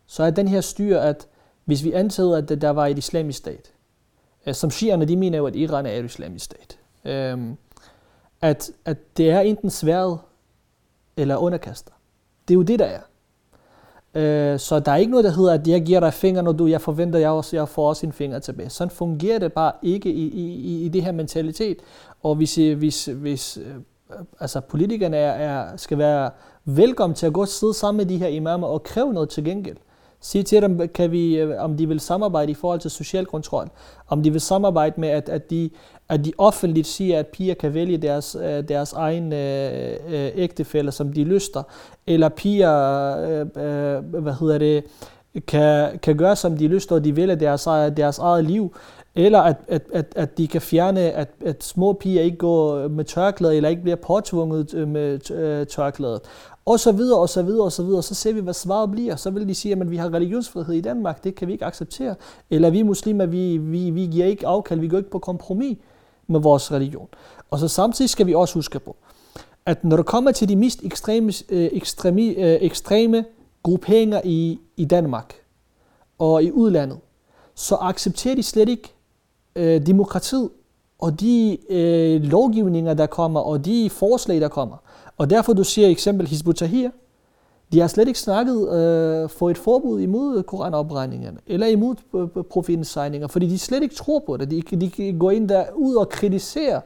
så er den her styr, at hvis vi antager, at der var et islamisk stat, øh, som shierne, de mener jo, at Iran er et islamisk stat, øhm, at, at det er enten sværet eller underkaster. Det er jo det, der er. Øh, så der er ikke noget, der hedder, at jeg giver dig fingre, når du, jeg forventer, jeg, også, jeg får også en finger tilbage. Sådan fungerer det bare ikke i, i, i det her mentalitet. Og hvis, øh, hvis, hvis øh, altså politikerne er, er, skal være velkommen til at gå sidde sammen med de her imamer og kræve noget til gengæld. Sige til dem, kan vi, øh, om de vil samarbejde i forhold til social kontrol. Om de vil samarbejde med, at, at, de, at de offentligt siger, at piger kan vælge deres, øh, deres egen øh, øh, som de lyster. Eller piger, øh, øh, hvad hedder det, kan, kan gøre, som de lyster, og de vælger deres, deres eget liv. Eller at, at, at, at de kan fjerne, at, at små piger ikke går med tørklæde, eller ikke bliver påtvunget øh, med tørklæde og så videre, og så videre, og så videre. Så ser vi, hvad svaret bliver. Så vil de sige, at vi har religionsfrihed i Danmark, det kan vi ikke acceptere. Eller vi muslimer, vi, vi, vi giver ikke afkald, vi går ikke på kompromis med vores religion. Og så samtidig skal vi også huske på, at når det kommer til de mest ekstreme, øh, ekstreme, øh, ekstreme grupperinger i, i Danmark og i udlandet, så accepterer de slet ikke øh, demokratiet og de øh, lovgivninger, der kommer, og de forslag, der kommer. Og derfor du siger eksempel Hizbut Tahir, de har slet ikke snakket øh, for et forbud imod koranopregningerne, eller imod øh, øh, profetens signinger, fordi de slet ikke tror på det. De, de går ind der ud og kritiserer,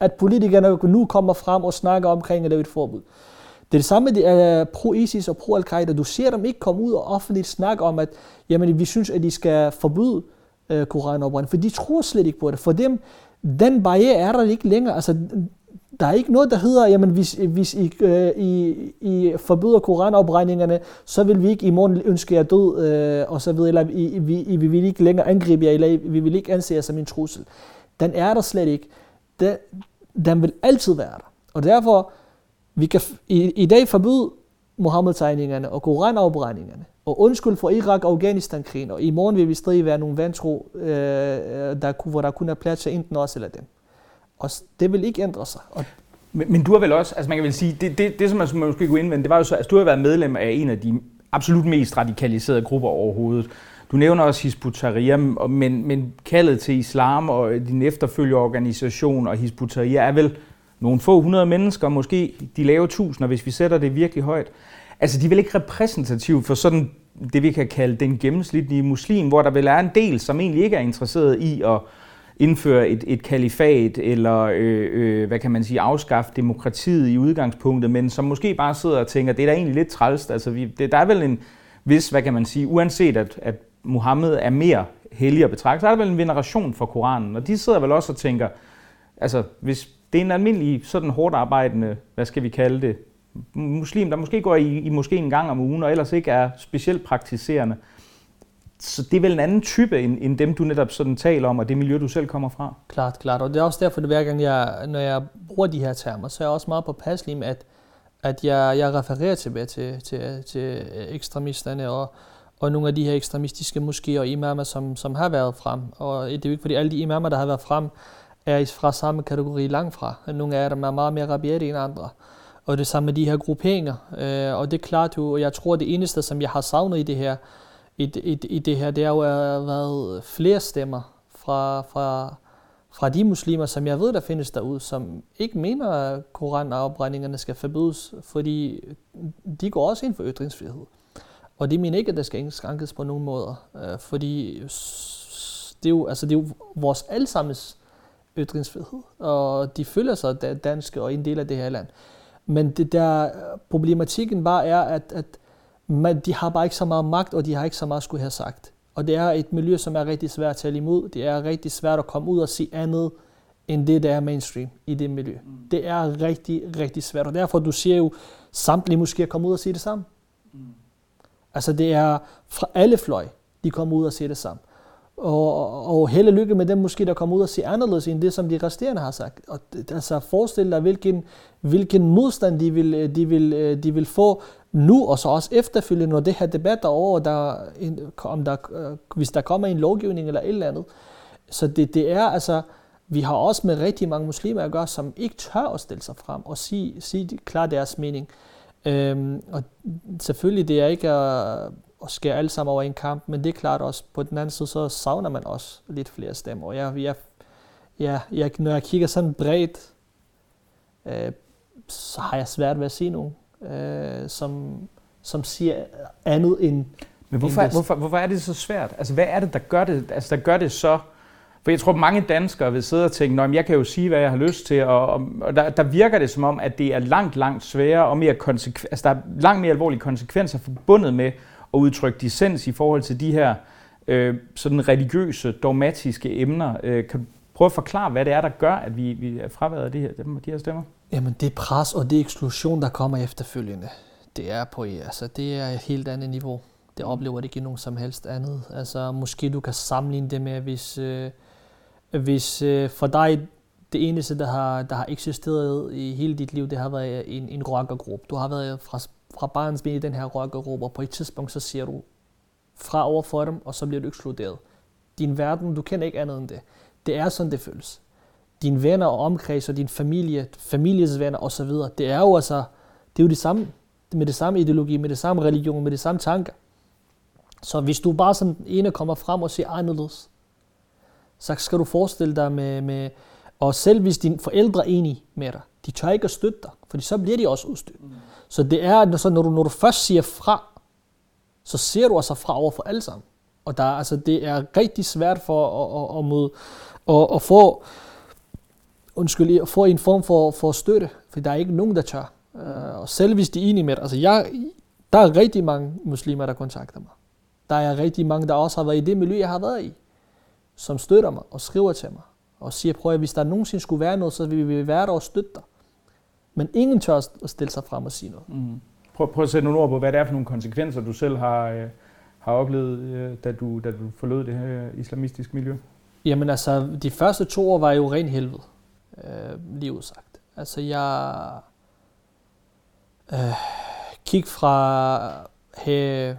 at politikerne nu kommer frem og snakker omkring at lave et forbud. Det er det samme med øh, pro-ISIS og pro-Al-Qaida. Du ser dem ikke komme ud og offentligt snakke om, at jamen, vi synes, at de skal forbyde uh, koranopbrænding, for de tror slet ikke på det. For dem, den barriere er der ikke længere. Altså, der er ikke noget, der hedder, jamen hvis, hvis I, øh, I, I forbyder koranopregningerne, så vil vi ikke i morgen ønske jer død, øh, og så videre, eller I, vi, I, vi vil ikke længere angribe jer, eller vi vil ikke anse jer som en trussel. Den er der slet ikke. Den, den vil altid være der. Og derfor, vi kan i, i dag forbyde Mohammed-tegningerne og koranopregningerne, og undskyld for Irak og Afghanistan-krigen, og i morgen vil vi stadig være nogle vantro, øh, øh der, hvor der kun er plads til enten os eller dem. Og det vil ikke ændre sig. Og men, men du har vel også, altså man kan vel sige, det, det, det som man måske kunne indvende, det var jo så, at altså, du har været medlem af en af de absolut mest radikaliserede grupper overhovedet. Du nævner også Hizbut Tahrir, men, men kaldet til islam og din efterfølgeorganisation og Hizbut Tahrir er vel nogle få hundrede mennesker, måske de lave tusinder, hvis vi sætter det virkelig højt. Altså, de er vel ikke repræsentative for sådan det, vi kan kalde den gennemsnitlige muslim, hvor der vel er en del, som egentlig ikke er interesseret i at indføre et, et kalifat, eller øh, øh, hvad kan man sige, afskaffe demokratiet i udgangspunktet, men som måske bare sidder og tænker, det er da egentlig lidt trælst. Altså, vi, det, der er vel en vis, hvad kan man sige, uanset at, at Mohammed er mere hellig at betragte, så er der vel en veneration for Koranen, og de sidder vel også og tænker, altså hvis det er en almindelig sådan hårdt arbejdende, hvad skal vi kalde det, muslim, der måske går i, i måske en gang om ugen, og ellers ikke er specielt praktiserende, så det er vel en anden type end, end dem, du netop sådan taler om, og det miljø, du selv kommer fra. Klart, klart. Og det er også derfor, at hver gang jeg, når jeg bruger de her termer, så er jeg også meget påpasselig med, at, at jeg, jeg refererer tilbage til, til, til ekstremisterne og, og nogle af de her ekstremistiske moskéer og imamer, som, som har været frem. Og det er jo ikke, fordi alle de imamer, der har været frem, er fra samme kategori langt fra. Nogle af dem er meget mere rabiate end andre. Og det samme med de her grupperinger. Øh, og det er klart jo, og jeg tror, det eneste, som jeg har savnet i det her, i, i, i det her, det har jo været flere stemmer fra, fra, fra de muslimer, som jeg ved, der findes derude, som ikke mener, at koranafbrændingerne skal forbydes, fordi de går også ind for ytringsfrihed. Og de mener ikke, at det skal indskrænkes på nogen måder, øh, fordi det er, jo, altså det er jo vores allesammens ytringsfrihed, og de føler sig danske og en del af det her land. Men det der problematikken bare er, at, at man, de har bare ikke så meget magt, og de har ikke så meget skulle have sagt. Og det er et miljø, som er rigtig svært at tale imod. Det er rigtig svært at komme ud og sige andet, end det, der er mainstream i det miljø. Mm. Det er rigtig, rigtig svært. Og derfor, du siger jo, samtlige måske komme ud og sige det samme. Mm. Altså det er fra alle fløj, de kommer ud og siger det samme. Og, og held og lykke med dem måske, der kommer ud og siger anderledes end det, som de resterende har sagt. Og altså forestil dig, hvilken, hvilken modstand de vil, øh, de, vil, øh, de vil få nu, og så også efterfølgende, når det her debat er over, der, om der, øh, hvis der kommer en lovgivning eller et eller andet. Så det, det er altså, vi har også med rigtig mange muslimer at gøre, som ikke tør at stille sig frem og sige, sige klart deres mening. Øhm, og selvfølgelig, det er ikke at, at skære alle sammen over en kamp, men det er klart også, på den anden side, så savner man også lidt flere stemmer. Og jeg, jeg, jeg, jeg, når jeg kigger sådan bredt, øh, så har jeg svært ved at sige nogen, øh, som, som siger andet end... Men hvorfor, end hvorfor, hvorfor er det så svært? Altså, hvad er det, der gør det, altså, der gør det så for jeg tror, mange danskere vil sidde og tænke, at jeg kan jo sige, hvad jeg har lyst til, og, og, og der, der virker det som om, at det er langt, langt sværere og mere konsekven- altså, der er langt mere alvorlige konsekvenser forbundet med at udtrykke dissens i forhold til de her øh, sådan religiøse, dogmatiske emner. Øh, kan du prøve at forklare, hvad det er, der gør, at vi, vi er fraværet af de her, de her stemmer? Jamen, det pres og det eksklusion, der kommer efterfølgende, det er på altså, det er et helt andet niveau. Det oplever det ikke nogen som helst andet. Altså, måske du kan sammenligne det med, hvis... Øh, hvis øh, for dig det eneste, der har, der har eksisteret i hele dit liv, det har været en, en rockergruppe. Du har været fra, fra barns i den her rockergruppe, og på et tidspunkt så siger du fra over for dem, og så bliver du ekskluderet. Din verden, du kender ikke andet end det. Det er sådan, det føles. Dine venner og omkreds og din familie, families venner osv., det er jo altså, det er jo det samme, med det samme ideologi, med det samme religion, med det samme tanker. Så hvis du bare som ene kommer frem og siger anderledes, så skal du forestille dig med, med og selv hvis dine forældre er enige med dig, de tør ikke at støtte dig, for så bliver de også udstødt. Mm. Så det er, så når, du, når du først siger fra, så ser du altså fra over for alle sammen. Og der, altså, det er rigtig svært for at, at, at, møde, at, at få undskyld, at få en form for, for støtte, for der er ikke nogen, der tør. Uh, og selv hvis de er enige med altså jeg, der er rigtig mange muslimer, der kontakter mig. Der er rigtig mange, der også har været i det miljø, jeg har været i som støtter mig og skriver til mig og siger, prøv at hvis der nogensinde skulle være noget, så vil vi være der og støtte dig. Men ingen tør at stille sig frem og sige noget. Mm. Prøv, prøv at sætte nogle ord på, hvad det er for nogle konsekvenser, du selv har, øh, har oplevet, øh, da, du, da du forlod det her islamistiske miljø. Jamen altså, de første to år var jo ren helvede, øh, lige udsagt. Altså jeg øh, kigge fra at have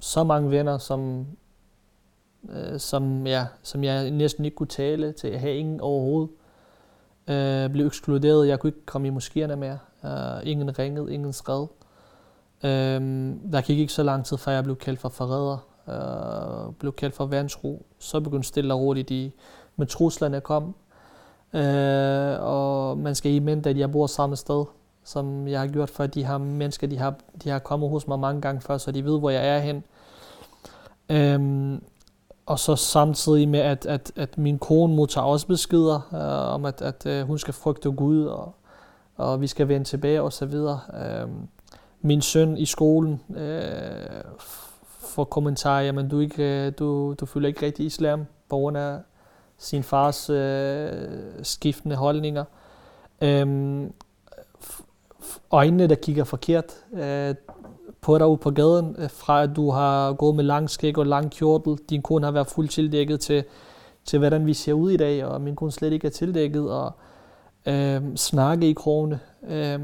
så mange venner, som øh, som, ja, som jeg næsten ikke kunne tale til. at have ingen overhovedet. Øh, Øh, blev ekskluderet. Jeg kunne ikke komme i moskéerne mere. Øh, ingen ringede, ingen skred. Øh, der gik ikke så lang tid, før jeg blev kaldt for forræder. Øh, blev kaldt for vandsro. Så begyndte stille og roligt de med truslerne kom. Øh, og man skal i mente, at jeg bor samme sted, som jeg har gjort for de her mennesker, de har, de har kommet hos mig mange gange før, så de ved, hvor jeg er hen. Øhm, og så samtidig med, at, at, at min kone modtager også beskeder øh, om, at, at øh, hun skal frygte Gud, og, og vi skal vende tilbage og så videre. Øh, min søn i skolen øh, får kommentarer, jamen du, ikke, øh, du, du føler ikke rigtig islam på grund af sin fars øh, skiftende holdninger. Øh, øjnene, der kigger forkert, øh, på dig ude på gaden, øh, fra at du har gået med lang skæg og lang kjortel. Din kone har været fuldt tildækket til, til hvordan vi ser ud i dag, og min kone slet ikke er tildækket, og øh, snakke i krogene. Øh,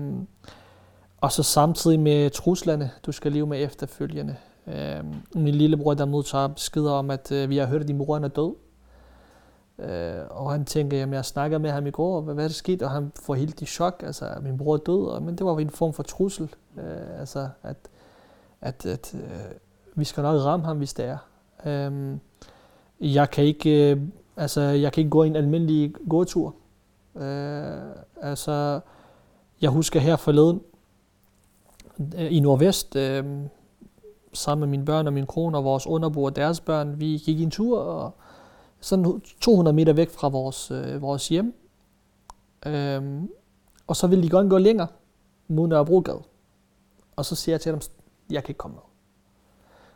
og så samtidig med truslerne, du skal leve med efterfølgende. Øh, min lillebror, der modtager beskeder om, at øh, vi har hørt, at din mor er død. Øh, og han tænker, jamen jeg snakkede med ham i går, hvad, hvad er der sket? Og han får helt i chok, altså min bror er død, og, men det var en form for trussel, øh, altså at, at, at øh, vi skal nok ramme ham, hvis det er. Øhm, jeg kan ikke, øh, altså jeg kan ikke gå en almindelig gåtur. Øh, altså, jeg husker her forleden, øh, i Nordvest, øh, sammen med mine børn og min kone og vores underbo og deres børn, vi gik en tur, og sådan 200 meter væk fra vores, øh, vores hjem. Øh, og så ville de godt gå længere mod Nørrebrogade. Og så siger jeg til dem, jeg kan ikke komme med.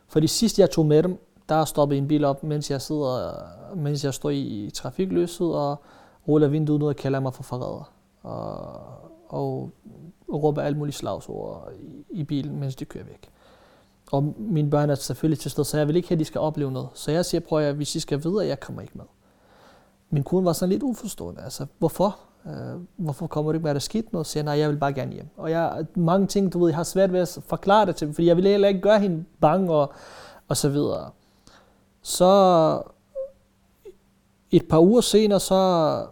For de sidste jeg tog med dem, der stoppede en bil op, mens jeg sidder, mens jeg står i trafiklyset og ruller vinduet ud og kalder mig for forræder. Og, og råber alt muligt slagsord i, i bilen, mens de kører væk. Og mine børn er selvfølgelig til stede, så jeg vil ikke have, at de skal opleve noget. Så jeg siger, prøv at hvis I skal videre, jeg kommer ikke med. Min kone var sådan lidt uforstående. Altså, hvorfor? Øh, hvorfor kommer du ikke med, at der skidt noget? Så siger nej, jeg vil bare gerne hjem. Og jeg, mange ting, du ved, jeg har svært ved at forklare det til fordi jeg vil heller ikke gøre hende bange og, og så videre. Så et par uger senere, så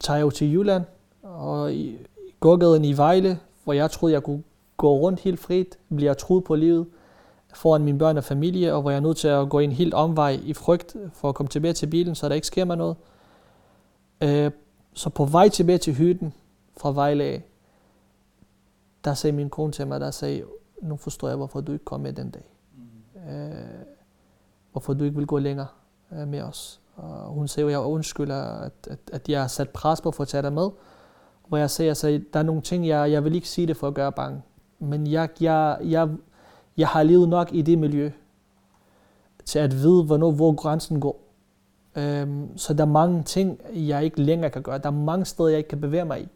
tager jeg jo til Jylland, og i gågaden i Vejle, hvor jeg troede, jeg kunne gå rundt helt frit, bliver truet på livet foran mine børn og familie, og hvor jeg er nødt til at gå en helt omvej i frygt for at komme tilbage til bilen, så der ikke sker mig noget. Øh, så på vej tilbage til hytten fra Vejle af, der sagde min kone til mig, der sagde, nu forstår jeg, hvorfor du ikke kom med den dag. Mm. Øh, hvorfor du ikke vil gå længere øh, med os. Og hun sagde, at jeg undskylder, at, at, at jeg har sat pres på for at tage dig med. Hvor jeg sagde, at der er nogle ting, jeg, jeg vil ikke sige det for at gøre bange men jeg, jeg, jeg, jeg har levet nok i det miljø, til at vide, hvornår, hvor grænsen går. Øhm, så der er mange ting, jeg ikke længere kan gøre. Der er mange steder, jeg ikke kan bevæge mig i.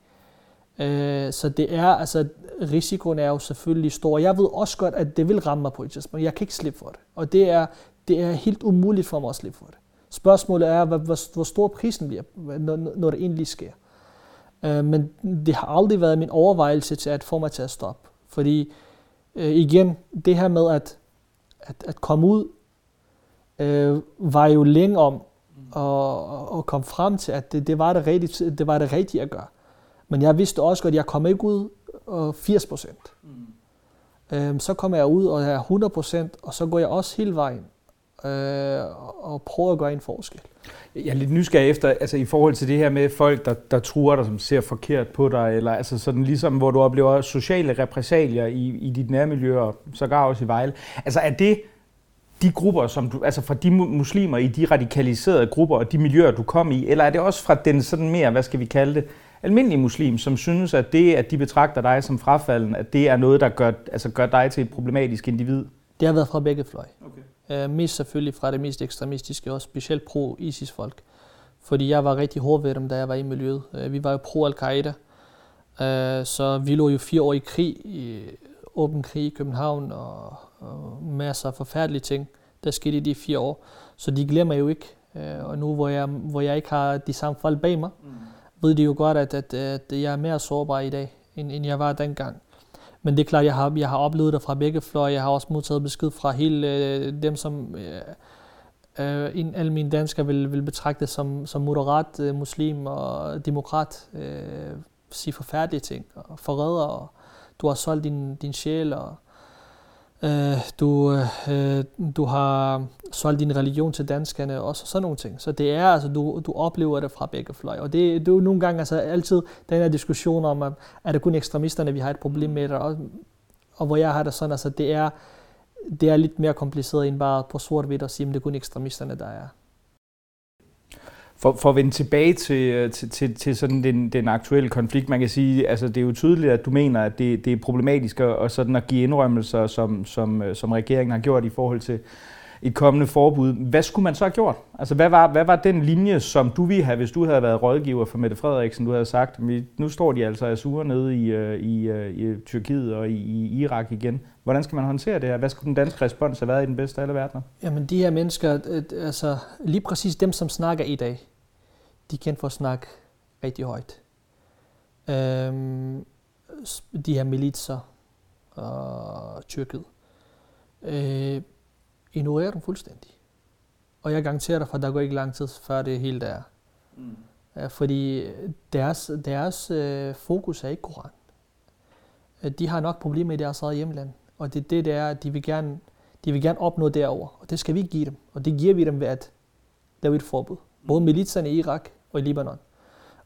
Øh, så det er, altså, risikoen er jo selvfølgelig stor. Jeg ved også godt, at det vil ramme mig på et tidspunkt. Jeg kan ikke slippe for det. Og det er, det er helt umuligt for mig at slippe for det. Spørgsmålet er, hvor, hvor, hvor stor prisen bliver, når, når det egentlig sker. Øh, men det har aldrig været min overvejelse til at få mig til at stoppe. Fordi øh, igen, det her med at, at, at komme ud, øh, var jo længe om og, og kom frem til, at det, det, var det, rigtige, det var det rigtige at gøre. Men jeg vidste også godt, at jeg kom ikke ud øh, og 80 procent. Mm. Øhm, så kommer jeg ud og er 100 procent, og så går jeg også hele vejen øh, og prøver at gøre en forskel. Jeg er lidt nysgerrig efter, altså i forhold til det her med folk, der, der truer dig, som ser forkert på dig, eller altså sådan ligesom, hvor du oplever sociale repræsalier i, i dit nærmiljø, og sågar også i Vejle. Altså er det de grupper, som du, altså fra de muslimer i de radikaliserede grupper og de miljøer, du kom i, eller er det også fra den sådan mere, hvad skal vi kalde det, almindelige muslim, som synes, at det, at de betragter dig som frafalden, at det er noget, der gør, altså gør dig til et problematisk individ? Det har været fra begge fløje. Okay. Uh, mest selvfølgelig fra det mest ekstremistiske, og specielt pro-ISIS-folk. Fordi jeg var rigtig hård ved dem, da jeg var i miljøet. Uh, vi var jo pro-Al-Qaida, uh, så vi lå jo fire år i krig, i åben krig i København, og, og masser af forfærdelige ting, der skete i de fire år. Så de glemmer jo ikke. Uh, og nu hvor jeg, hvor jeg ikke har de samme folk bag mig, mm. ved de jo godt, at, at, at jeg er mere sårbar i dag, end, end jeg var dengang. Men det er klart, jeg har, jeg har oplevet det fra begge fløje. Jeg har også modtaget besked fra hele øh, dem, som øh, øh, en, alle mine danskere vil, vil betragte som, som moderat øh, muslim og demokrat. Øh, sige forfærdelige ting og forræder, og du har solgt din, din sjæl, og Øh, du, øh, øh du har solgt din religion til danskerne, og sådan nogle ting. Så det er, altså, du, du oplever det fra begge fløje. Og det, det er jo nogle gange altså, altid den her diskussion om, at er det kun ekstremisterne, vi har et problem med og, og hvor jeg har det sådan, altså, det er, det er lidt mere kompliceret end bare på sort-hvidt at sige, at det er kun ekstremisterne, der er. For, for at vende tilbage til, øh, til, til, til sådan den, den aktuelle konflikt, man kan sige, altså det er jo tydeligt, at du mener, at det, det er problematisk at, sådan at give indrømmelser, som, som, øh, som regeringen har gjort i forhold til et kommende forbud. Hvad skulle man så have gjort? Altså hvad var, hvad var den linje, som du ville have, hvis du havde været rådgiver for Mette Frederiksen? Du havde sagt, nu står de altså sure nede i, øh, i, øh, i Tyrkiet og i, i Irak igen. Hvordan skal man håndtere det her? Hvad skulle den danske respons have været i den bedste af alle verdener? Jamen de her mennesker, øh, altså lige præcis dem, som snakker i dag, de kan få snak rigtig højt. Øhm, de her militser og Tyrkiet øh, ignorerer dem fuldstændig. Og jeg garanterer dig for, at der går ikke lang tid, før det hele der. Mm. Ja, fordi deres, deres øh, fokus er ikke Koran. De har nok problemer i deres eget hjemland. Og det er det, der er, at de vil gerne, de vil gerne opnå derover. Og det skal vi give dem. Og det giver vi dem ved at lave et forbud. Både militserne i Irak og i Libanon.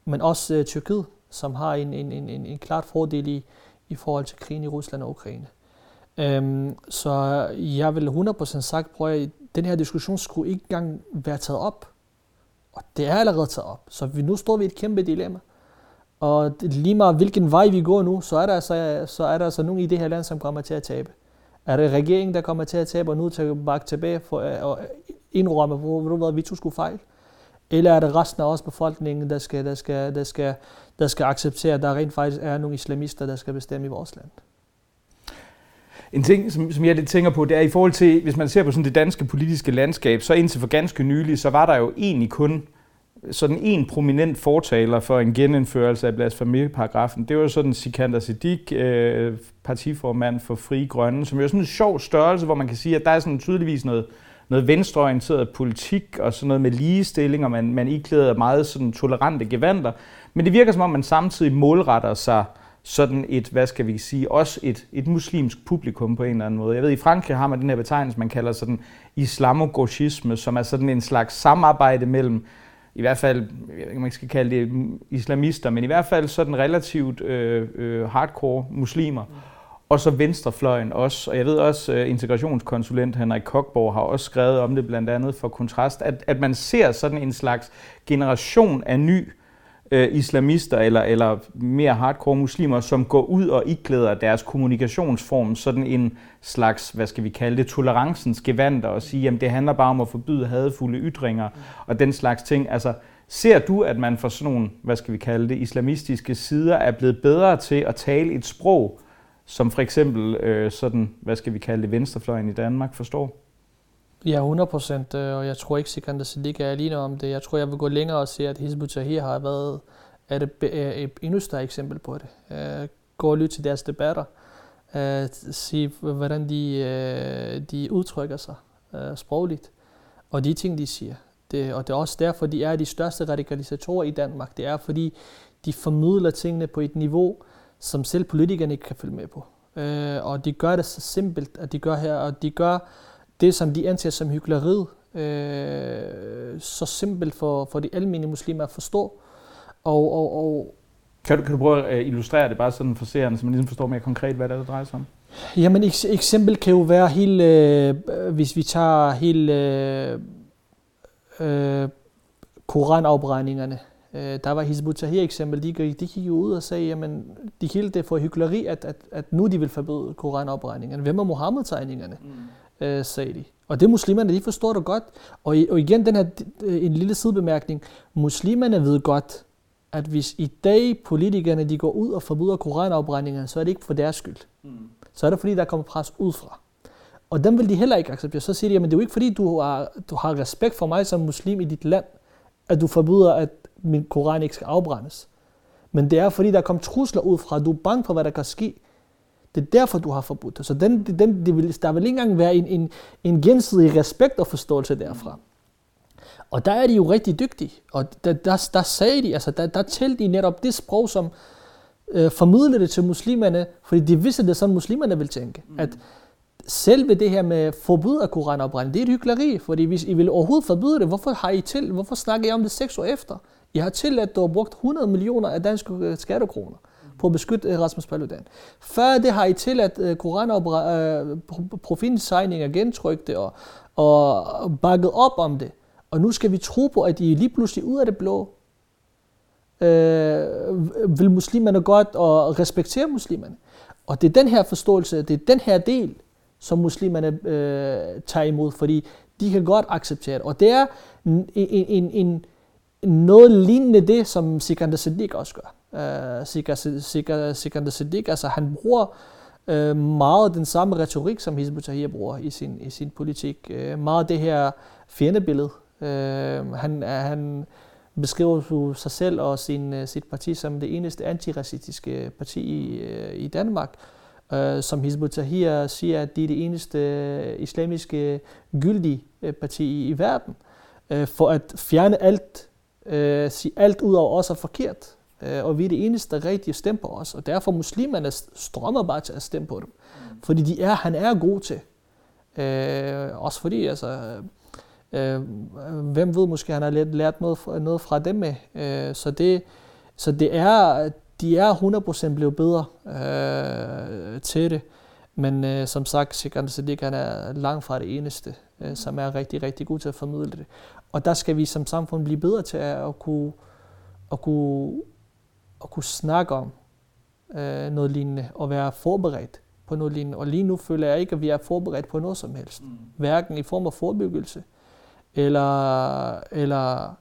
Men også øh, Tyrkiet, som har en, en, en, en, en klart fordel i, i forhold til krigen i Rusland og Ukraine. Øhm, så jeg vil 100% sagt prøve, at den her diskussion skulle ikke engang være taget op. Og det er allerede taget op. Så vi, nu står vi i et kæmpe dilemma. Og lige meget hvilken vej vi går nu, så er der altså, så er der altså nogen i det her land, som kommer til at tabe. Er det regeringen, der kommer til at tabe, og nu tilbage tilbage for at indrømme, hvor, hvor vi to skulle fejl? Eller er det resten af os befolkningen, der skal, der skal, der skal, der skal acceptere, at der rent faktisk er nogle islamister, der skal bestemme i vores land? En ting, som, som jeg lidt tænker på, det er i forhold til, hvis man ser på sådan det danske politiske landskab, så indtil for ganske nylig, så var der jo egentlig kun sådan en prominent fortaler for en genindførelse af blasfemiparagrafen. Det var sådan Sikander Siddiq, øh, partiformand for Fri Grønne, som er sådan en sjov størrelse, hvor man kan sige, at der er sådan tydeligvis noget, noget venstreorienteret politik og sådan noget med ligestilling, og man, man iklæder meget sådan tolerante gevanter. Men det virker som om, man samtidig målretter sig sådan et, hvad skal vi sige, også et, et muslimsk publikum på en eller anden måde. Jeg ved, i Frankrig har man den her betegnelse, man kalder sådan islamogauchisme, som er sådan en slags samarbejde mellem i hvert fald, jeg ved ikke, om man skal kalde det islamister, men i hvert fald sådan relativt øh, øh, hardcore muslimer. Og så venstrefløjen også. Og jeg ved også, øh, integrationskonsulent Henrik Kokborg har også skrevet om det blandt andet for kontrast, at, at man ser sådan en slags generation af ny øh, islamister eller, eller mere hardcore muslimer, som går ud og iklæder deres kommunikationsform sådan en slags, hvad skal vi kalde det, tolerancens gevanter og sige, at det handler bare om at forbyde hadefulde ytringer og den slags ting. Altså, ser du, at man fra sådan nogle, hvad skal vi kalde det, islamistiske sider er blevet bedre til at tale et sprog, som for eksempel øh, sådan, hvad skal vi kalde det, venstrefløjen i Danmark forstår? Ja, 100 procent, øh, og jeg tror ikke, Sikander Siddiq er alene om det. Jeg tror, jeg vil gå længere og se, at Hizb ut-Tahrir har været et, et endnu større eksempel på det. Øh, gå og lyt til deres debatter. Øh, se, hvordan de, de udtrykker sig sprogligt. Og de ting, de siger. Det, og det er også derfor, de er de største radikalisatorer i Danmark. Det er fordi, de formidler tingene på et niveau, som selv politikerne ikke kan følge med på. og de gør det så simpelt, at de gør her, og de gør det, som de anser som hyggeleriet, øh, så simpelt for, for de almindelige muslimer at forstå. Og, og, og kan du, kan du prøve at illustrere det bare sådan for seerne, så man ligesom forstår mere konkret, hvad det er, det drejer sig om? Jamen, et eksempel kan jo være helt, øh, hvis vi tager helt øh, øh, koranafbrændingerne. Øh, der var Hizb her eksempel, de, de gik jo ud og sagde, jamen, de kaldte det for hyggeleri, at, at, at nu de vil forbyde koranafbrændingerne. Hvem er Mohammed-tegningerne? Mm øh, sagde de. Og det muslimerne, de forstår det godt. Og, og igen, den her øh, en lille sidebemærkning. Muslimerne ved godt, at hvis i dag politikerne de går ud og forbyder koranafbrændinger, så er det ikke for deres skyld. Mm. Så er det fordi, der kommer pres udefra. Og dem vil de heller ikke acceptere. Så siger de, at det er jo ikke fordi, du har, du har respekt for mig som muslim i dit land, at du forbyder, at min koran ikke skal afbrændes. Men det er fordi, der kommer trusler ud fra, at du er bange for, hvad der kan ske. Det er derfor, du har forbudt det. Så den, den, det vil, der vil ikke engang være en, en, en gensidig respekt og forståelse derfra. Og der er de jo rigtig dygtige. Og der, der, der sagde de, altså der, der talte de netop det sprog, som øh, formidlede det til muslimerne, fordi de vidste, det er sådan, muslimerne vil tænke. Mm. At selve det her med forbud af koranopbrænding, det er et hyggeleri, fordi hvis I vil overhovedet forbyde det, hvorfor har I til, hvorfor snakker I om det seks år efter? I har til, at du har brugt 100 millioner af danske øh, skattekroner på at beskytte øh, Rasmus Paludan. Før det har I tilladt øh, Koran øh, og uh, profinsegninger gentrykte og, og bakket op om det. Og nu skal vi tro på, at I lige pludselig ud af det blå øh, vil muslimerne godt og respektere muslimerne. Og det er den her forståelse, det er den her del, som muslimerne øh, tager imod, fordi de kan godt acceptere det. Og det er en, en, en, noget lignende det, som Sikander Siddiq også gør Øh, uh, Sikander Siddiq. Altså han bruger uh, meget den samme retorik, som Hizb ut-Tahrir bruger i sin, i sin politik. Uh, meget det her fjendebillede. Uh, han, han beskriver sig selv og sin, sit parti som det eneste antiracistiske parti i, i Danmark. Uh, som Hizb ut-Tahrir siger, at de er det eneste islamiske gyldige parti i, i verden. øh, for at fjerne alt, øh, sige alt ud over os er forkert, og vi er det eneste, der rigtig stemmer på os, og derfor muslimerne strømmer bare til at stemme på dem, mm. fordi de er, han er god til. Øh, også fordi, altså, øh, hvem ved, måske han har lært, lært noget, noget fra dem med. Øh, så det, så det er, de er 100% blevet bedre øh, til det. Men øh, som sagt, Sikran Sadiq han er langt fra det eneste, øh, som er rigtig, rigtig god til at formidle det. Og der skal vi som samfund blive bedre til at, at, kunne, at, kunne, at kunne snakke om øh, noget lignende og være forberedt på noget lignende. Og lige nu føler jeg ikke, at vi er forberedt på noget som helst. Mm. Hverken i form af forebyggelse, eller, eller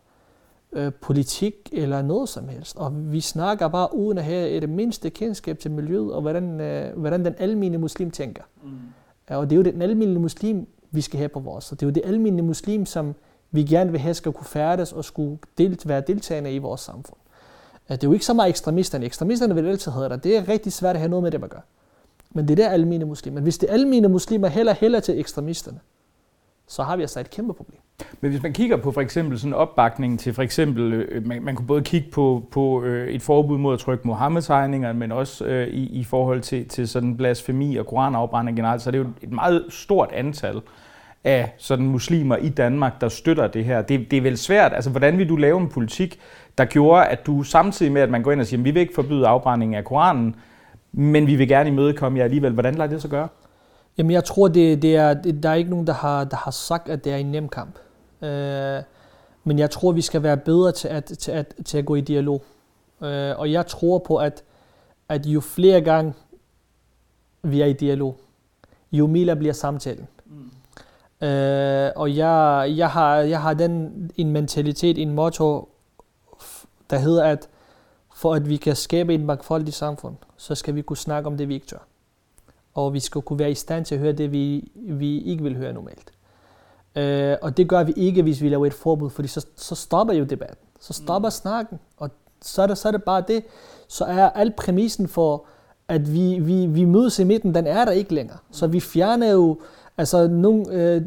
øh, politik, eller noget som helst. Og vi snakker bare uden at have et mindste kendskab til miljøet, og hvordan, øh, hvordan den almindelige muslim tænker. Mm. Og det er jo den almindelige muslim, vi skal have på vores. Og det er jo det almindelige muslim, som vi gerne vil have skal kunne færdes og skulle delt, være deltagende i vores samfund. Det er jo ikke så meget ekstremisterne. Ekstremisterne vil altid have dig. Det er rigtig svært at have noget med dem at gøre. Men det er der almindelige muslimer. Hvis det almindelige muslimer heller heller til ekstremisterne, så har vi altså et kæmpe problem. Men hvis man kigger på for eksempel sådan opbakning til for eksempel, øh, man, man kunne både kigge på, på øh, et forbud mod at trykke Mohammed-tegninger, men også øh, i, i forhold til, til sådan blasfemi og koranafbrænding generelt, så er det jo et meget stort antal af sådan muslimer i Danmark, der støtter det her. Det, det er vel svært, altså hvordan vil du lave en politik, der gjorde, at du samtidig med, at man går ind og siger, at vi vil ikke forbyde afbrænding af Koranen, men vi vil gerne imødekomme jer alligevel. Hvordan lader det så gøre? Jamen jeg tror, det, det er, det, der er ikke nogen, der har, der har sagt, at det er en nem kamp. Øh, men jeg tror, vi skal være bedre til at, til at, til at gå i dialog. Øh, og jeg tror på, at, at jo flere gange vi er i dialog, jo mere bliver samtalen. Mm. Øh, og jeg, jeg, har, jeg har den en mentalitet, en motto, der hedder, at for at vi kan skabe et mangfoldigt samfund, så skal vi kunne snakke om det, vi ikke tør. Og vi skal kunne være i stand til at høre det, vi, vi ikke vil høre normalt. Øh, og det gør vi ikke, hvis vi laver et forbud, fordi så, så stopper jo debatten. Så stopper mm. snakken, og så er, det, så er det bare det. Så er al præmissen for, at vi, vi, vi mødes i midten, den er der ikke længere. Så vi fjerner jo, altså nogle, øh,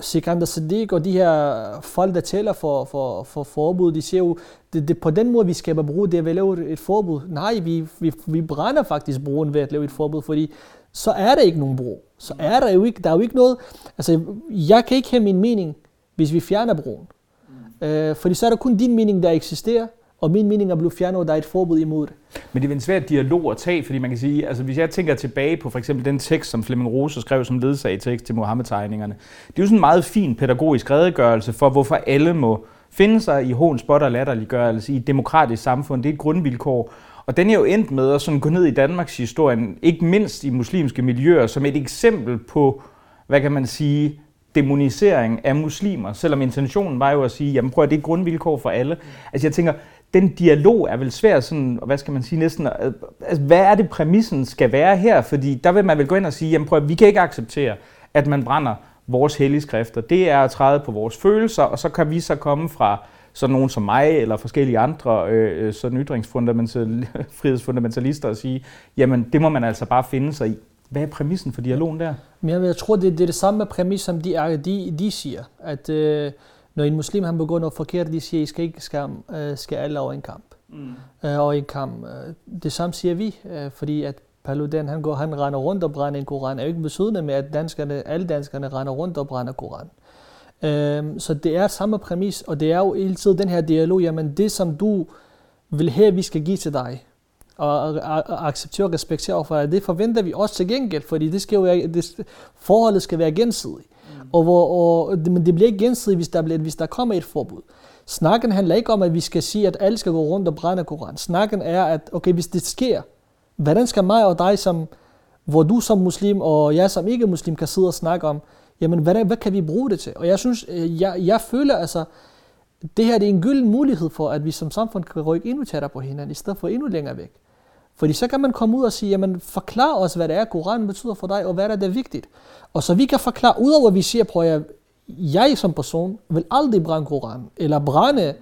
Sikander Siddiq og de her folk, der tæller for, for, for forbud, de siger jo, det, det på den måde, vi skaber bro, det er ved at lave et forbud. Nej, vi, vi, vi brænder faktisk broen ved at lave et forbud, fordi så er der ikke nogen bro. Så er der jo ikke, der er jo ikke noget, altså jeg kan ikke have min mening, hvis vi fjerner broen. Mm. Øh, fordi så er der kun din mening, der eksisterer, og min mening er blevet fjernet, og der er et forbud imod det. Men det er en svær dialog at tage, fordi man kan sige, altså hvis jeg tænker tilbage på for eksempel den tekst, som Flemming Rose skrev som tekst til Mohammed-tegningerne, det er jo sådan en meget fin pædagogisk redegørelse for, hvorfor alle må finde sig i hån, spot og latterliggørelse i et demokratisk samfund. Det er et grundvilkår. Og den er jo endt med at sådan gå ned i Danmarks historien, ikke mindst i muslimske miljøer, som et eksempel på, hvad kan man sige, demonisering af muslimer, selvom intentionen var jo at sige, jamen prøv at det er et grundvilkår for alle. Altså jeg tænker, den dialog er vel svær sådan, hvad skal man sige næsten, øh, altså, hvad er det præmissen skal være her? Fordi der vil man vel gå ind og sige, jamen prøv, vi kan ikke acceptere, at man brænder vores hellige skrifter. Det er at træde på vores følelser, og så kan vi så komme fra sådan nogen som mig, eller forskellige andre øh, øh sådan ytringsfundamentalister og sige, jamen det må man altså bare finde sig i. Hvad er præmissen for dialogen der? Men jeg tror, det, det er det samme præmis, som de, er, de, de siger. At øh, når en muslim han begår noget forkert, de siger, at I skal ikke skam, øh, skal alle over en kamp. Mm. Øh, over en kamp. Øh, det samme siger vi, øh, fordi at Paludan, han, går, han render rundt og brænder en koran, er jo ikke besøgende med, at danskerne, alle danskerne render rundt og brænder koran. Øh, så det er samme præmis, og det er jo hele tiden den her dialog, jamen det som du vil have, vi skal give til dig, og, og, og acceptere og respektere for dig, det forventer vi også til gengæld, fordi det skal jo være, det, forholdet skal være gensidigt. Og, hvor, og, men det bliver ikke gensidigt, hvis der, bliver, hvis der kommer et forbud. Snakken handler ikke om, at vi skal sige, at alle skal gå rundt og brænde Koran. Snakken er, at okay, hvis det sker, hvordan skal mig og dig, som, hvor du som muslim og jeg som ikke muslim kan sidde og snakke om, jamen hvad, hvad kan vi bruge det til? Og jeg synes, øh, jeg, jeg føler altså, det her det er en gylden mulighed for, at vi som samfund kan rykke endnu tættere på hinanden, i stedet for endnu længere væk. Fordi så kan man komme ud og sige, jamen forklar os, hvad det er, Koranen betyder for dig, og hvad der er, det vigtigt. Og så vi kan forklare, udover at vi siger, prøv at jeg som person vil aldrig brænde Koranen, eller brænde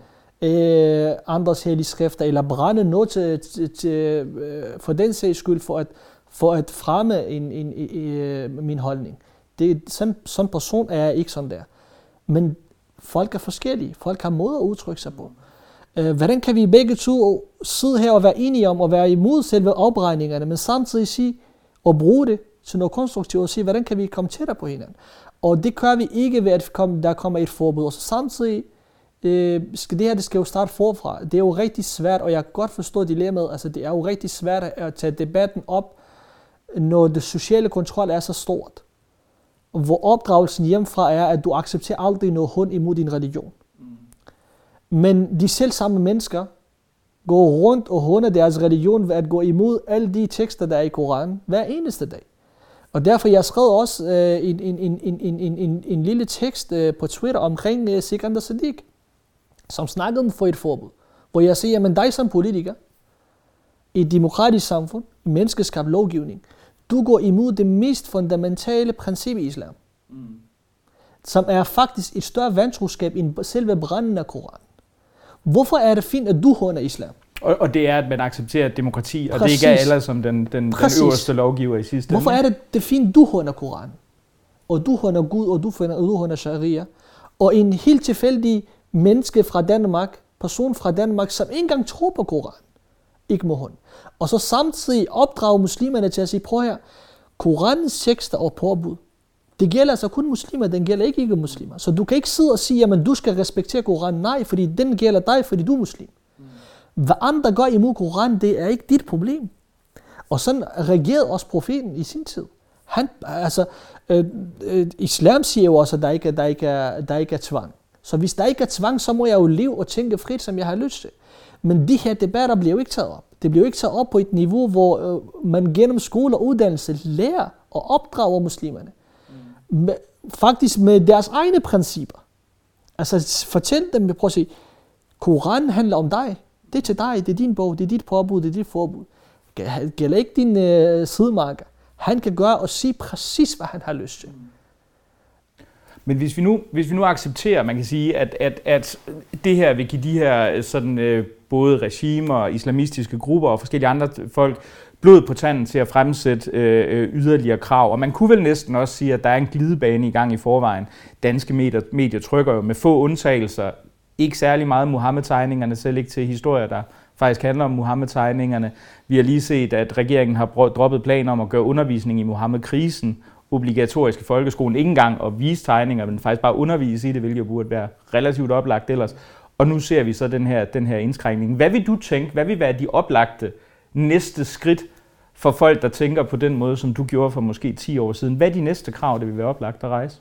øh, andres hellige skrifter, eller brænde noget til, til, til, øh, for den sags skyld, for at, for at fremme en, en, en, øh, min holdning. Det, sådan, sådan person er jeg ikke sådan der. Men Folk er forskellige. Folk har måder at udtrykke sig på. Øh, hvordan kan vi begge to sidde her og være enige om at være imod selve opregningerne, men samtidig sige og bruge det til noget konstruktivt og sige, hvordan kan vi komme tættere på hinanden? Og det gør vi ikke ved, at der kommer et forbud. Og så samtidig øh, skal det her det skal jo starte forfra. Det er jo rigtig svært, og jeg kan godt forstå dilemmaet. Altså, det er jo rigtig svært at tage debatten op, når det sociale kontrol er så stort. Hvor opdragelsen hjemmefra er, at du accepterer aldrig noget hund imod din religion. Men de selv samme mennesker går rundt og hunder deres religion ved at gå imod alle de tekster, der er i Koranen hver eneste dag. Og derfor jeg skrev også øh, en, en, en, en, en, en, en lille tekst øh, på Twitter omkring øh, Sikander Sadiq, som snakkede om for et forbud. Hvor jeg siger, at dig som politiker, i et demokratisk samfund, i menneskeskabt lovgivning, du går imod det mest fundamentale princip i islam. Mm. Som er faktisk et større vantroskab end selve branden af Koranen. Hvorfor er det fint, at du håner islam? Og, og det er, at man accepterer demokrati, og Præcis. det ikke er alle som den, den, den øverste lovgiver i sidste Hvorfor er det, det fint, du håner Koran? Og du håner Gud, og du, og du håner sharia. Og en helt tilfældig menneske fra Danmark, person fra Danmark, som ikke engang tror på Koran, ikke må håne. Og så samtidig opdrage muslimerne til at sige, prøv her, Koranens tekster og påbud, det gælder altså kun muslimer, den gælder ikke ikke muslimer. Så du kan ikke sidde og sige, at du skal respektere Koranen. Nej, fordi den gælder dig, fordi du er muslim. Hvad andre gør imod Koranen, det er ikke dit problem. Og sådan reagerede også profeten i sin tid. Han, altså, øh, øh, islam siger jo også, at der ikke, der, ikke er, der ikke er tvang. Så hvis der ikke er tvang, så må jeg jo leve og tænke frit, som jeg har lyst til. Men de her debatter bliver jo ikke taget op. Det bliver jo ikke taget op på et niveau, hvor øh, man gennem skole og uddannelse lærer og opdrager muslimerne med, Faktisk med deres egne principper. Altså fortæl dem, prøv at se, Koranen handler om dig. Det er til dig, det er din bog, det er dit påbud, det er dit forbud. Det gælder ikke din øh, sidemarker. Han kan gøre og sige præcis, hvad han har lyst til. Men hvis vi nu, hvis vi nu accepterer, man kan sige, at, at, at det her vil give de her øh, sådan, øh, både regimer, islamistiske grupper og forskellige andre folk blod på tanden til at fremsætte øh, øh, yderligere krav. Og man kunne vel næsten også sige, at der er en glidebane i gang i forvejen. Danske medier, medier trykker jo med få undtagelser ikke særlig meget Muhammed-tegningerne, selv ikke til historier, der faktisk handler om Muhammed-tegningerne. Vi har lige set, at regeringen har droppet planer om at gøre undervisning i Muhammed-krisen obligatorisk i folkeskolen. Ikke engang at vise tegninger, men faktisk bare undervise i det, hvilket burde være relativt oplagt ellers. Og nu ser vi så den her, den her indskrænkning. Hvad vil du tænke, hvad vil være de oplagte næste skridt for folk, der tænker på den måde, som du gjorde for måske 10 år siden? Hvad er de næste krav, det vil være oplagt at rejse?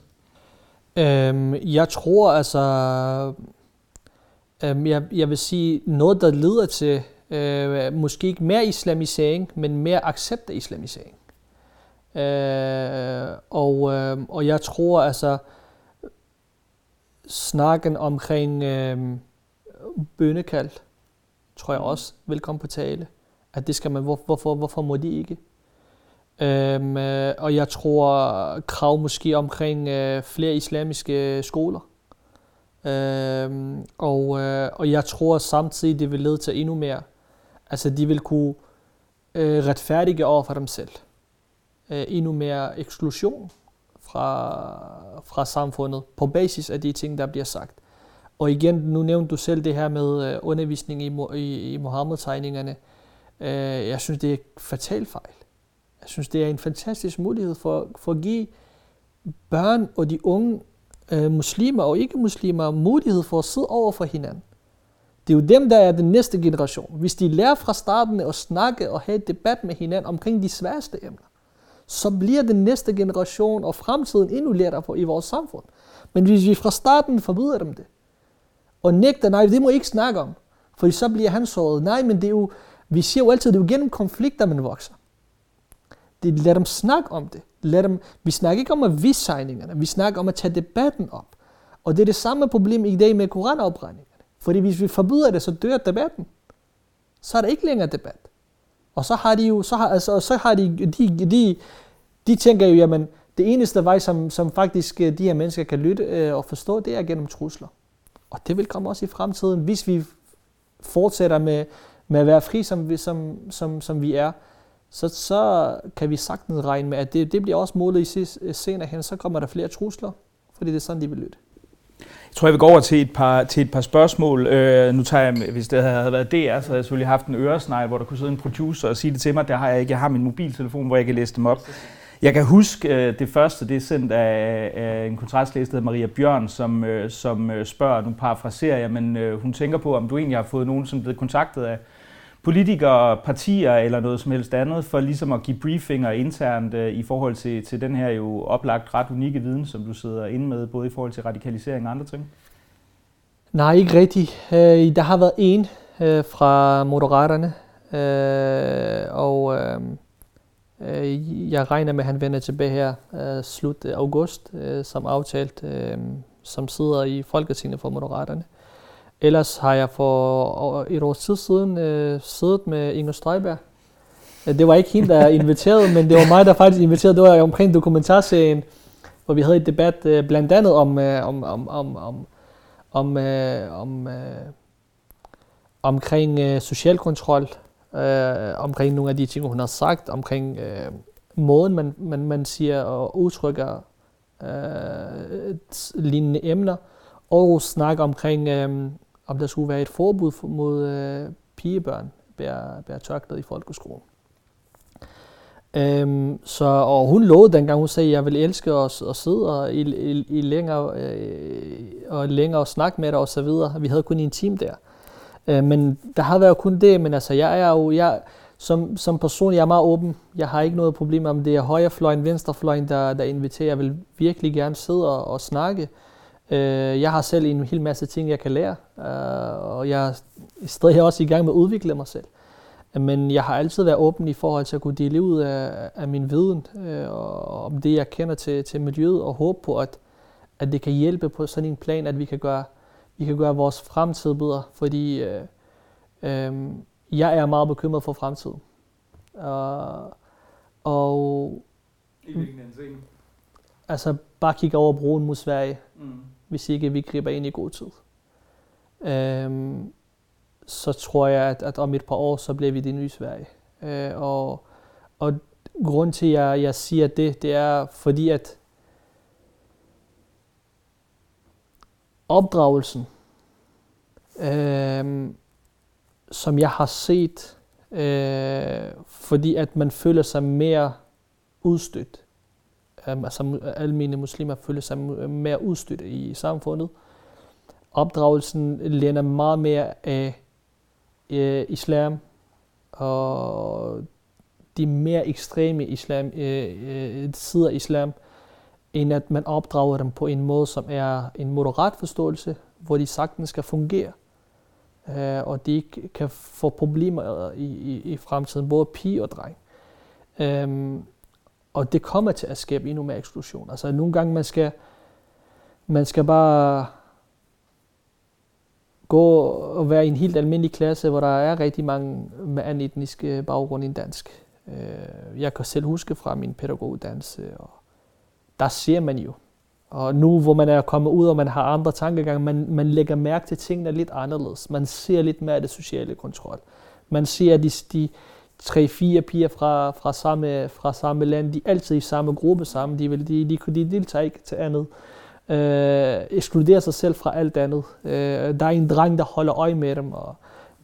Øhm, jeg tror altså, øhm, jeg, jeg vil sige noget, der leder til øh, måske ikke mere islamisering, men mere accept af islamisering. Øh, og, øh, og jeg tror altså, snakken omkring øh, bønnekald, tror jeg også vil komme på tale. At det skal man, hvor, hvorfor, hvorfor må de ikke? Øhm, øh, og jeg tror krav måske omkring øh, flere islamiske øh, skoler. Øhm, og, øh, og jeg tror samtidig, det vil lede til endnu mere. Altså de vil kunne øh, retfærdige over for dem selv. Øh, endnu mere eksklusion fra, fra samfundet på basis af de ting, der bliver sagt. Og igen, nu nævnte du selv det her med øh, undervisning i, i, i Mohammed-tegningerne. Øh, jeg synes, det er fatal fejl. Jeg synes, det er en fantastisk mulighed for, for at give børn og de unge øh, muslimer og ikke-muslimer mulighed for at sidde over for hinanden. Det er jo dem, der er den næste generation. Hvis de lærer fra starten at snakke og have et debat med hinanden omkring de sværeste emner, så bliver den næste generation og fremtiden endnu lettere på i vores samfund. Men hvis vi fra starten forbyder dem det, og nægter, nej, det må I ikke snakke om, for så bliver han såret. Nej, men det er jo, vi siger jo altid, det er jo gennem konflikter, man vokser. Det, lad dem snakke om det. Lad dem, vi snakker ikke om at vise signingerne, vi snakker om at tage debatten op. Og det er det samme problem i dag med koranopbrændingerne. Fordi hvis vi forbyder det, så dør debatten. Så er der ikke længere debat. Og så har de jo, så har, altså, så har de, de, de, de tænker jo, jamen, det eneste vej, som, som faktisk øh, de her mennesker kan lytte øh, og forstå, det er gennem trusler. Og det vil komme også i fremtiden, hvis vi fortsætter med, med at være fri, som vi, som, som, som vi er, så, så kan vi sagtens regne med, at det, det bliver også målet i senere øh, hen, så kommer der flere trusler, fordi det er sådan, de vil lytte. tror, jeg vil gå over til et par, til et par spørgsmål. Øh, nu tager jeg, hvis det havde været DR, så havde jeg selvfølgelig haft en øresnegl, hvor der kunne sidde en producer og sige det til mig. Det har jeg ikke. Jeg har min mobiltelefon, hvor jeg kan læse dem op. Jeg kan huske øh, det første, det er sendt af, af en kontrastlæser, der Maria Bjørn, som, øh, som øh, spørger, nu parafraserer jeg, men øh, hun tænker på, om du egentlig har fået nogen, som er blevet kontaktet af politikere, partier eller noget som helst andet, for ligesom at give briefinger internt øh, i forhold til, til den her jo oplagt ret unikke viden, som du sidder inde med, både i forhold til radikalisering og andre ting? Nej, ikke rigtigt. Øh, der har været en øh, fra Moderaterne, øh, og øh, øh jeg regner med, at han vender tilbage her øh, slut august, øh, som aftalt, øh, som sidder i Folketinget for Moderaterne. Ellers har jeg for et års tid siden øh, siddet med Inger Støjberg. Det var ikke hende, der inviterede, men det var mig, der faktisk inviterede. Det var omkring dokumentarserien, hvor vi havde et debat øh, blandt andet om, øh, om, om, om, om, om, øh, om øh, omkring øh, social kontrol, øh, omkring nogle af de ting, hun har sagt, omkring øh, måden, man, man, man siger og udtrykker øh, lignende emner, og snakke omkring øh, om der skulle være et forbud mod øh, pigebørn bære, bære tørklæde i folkeskolen. Øhm, så, og hun lovede dengang, hun sagde, at jeg vil elske at, at sidde og, i, i, i længere, øh, og længere og snakke med dig og så videre. Vi havde kun en time der. Øh, men der har været kun det, men altså jeg er jo, jeg, som, som person, jeg er meget åben. Jeg har ikke noget problem med, om det er højrefløjen, venstrefløjen, der, der inviterer. Jeg vil virkelig gerne sidde og, og snakke. Øh, jeg har selv en hel masse ting, jeg kan lære, øh, og jeg er stadig også i gang med at udvikle mig selv. Men jeg har altid været åben i forhold til at kunne dele ud af, af min viden øh, og om det, jeg kender til, til miljøet, og håbe på, at, at det kan hjælpe på sådan en plan, at vi kan gøre, vi kan gøre vores fremtid bedre. Fordi øh, øh, jeg er meget bekymret for fremtiden. Uh, og I hvilken Altså bare kigge over broen mod Sverige. Mm hvis ikke vi griber ind i god tid. Øhm, så tror jeg, at, at om et par år, så bliver vi det nye Sverige. Øh, og, og grund til, at jeg, jeg siger det, det er fordi, at opdragelsen, øh, som jeg har set, øh, fordi at man føler sig mere udstødt, Øhm, altså almindelige muslimer føler sig mere udstødt i samfundet. Opdragelsen lænder meget mere af øh, islam og de mere ekstreme islam, øh, øh, sider af islam, end at man opdrager dem på en måde, som er en moderat forståelse, hvor de sagtens skal fungere, øh, og de ikke kan få problemer i, i, i fremtiden, både pige og dreng. Øh, og det kommer til at skabe endnu mere eksklusion. Altså nogle gange man skal, man skal bare gå og være i en helt almindelig klasse, hvor der er rigtig mange med anden etnisk øh, baggrund end dansk. Øh, jeg kan selv huske fra min pædagoguddannelse, og der ser man jo. Og nu hvor man er kommet ud, og man har andre tankegange, man, man lægger mærke til tingene lidt anderledes. Man ser lidt mere af det sociale kontrol. Man ser at de, de, tre-fire piger fra, fra, samme, fra samme land, de er altid i samme gruppe sammen, de, vil, de, de, de deltager ikke til andet. Øh, ekskluderer sig selv fra alt andet. Øh, der er en dreng, der holder øje med dem, og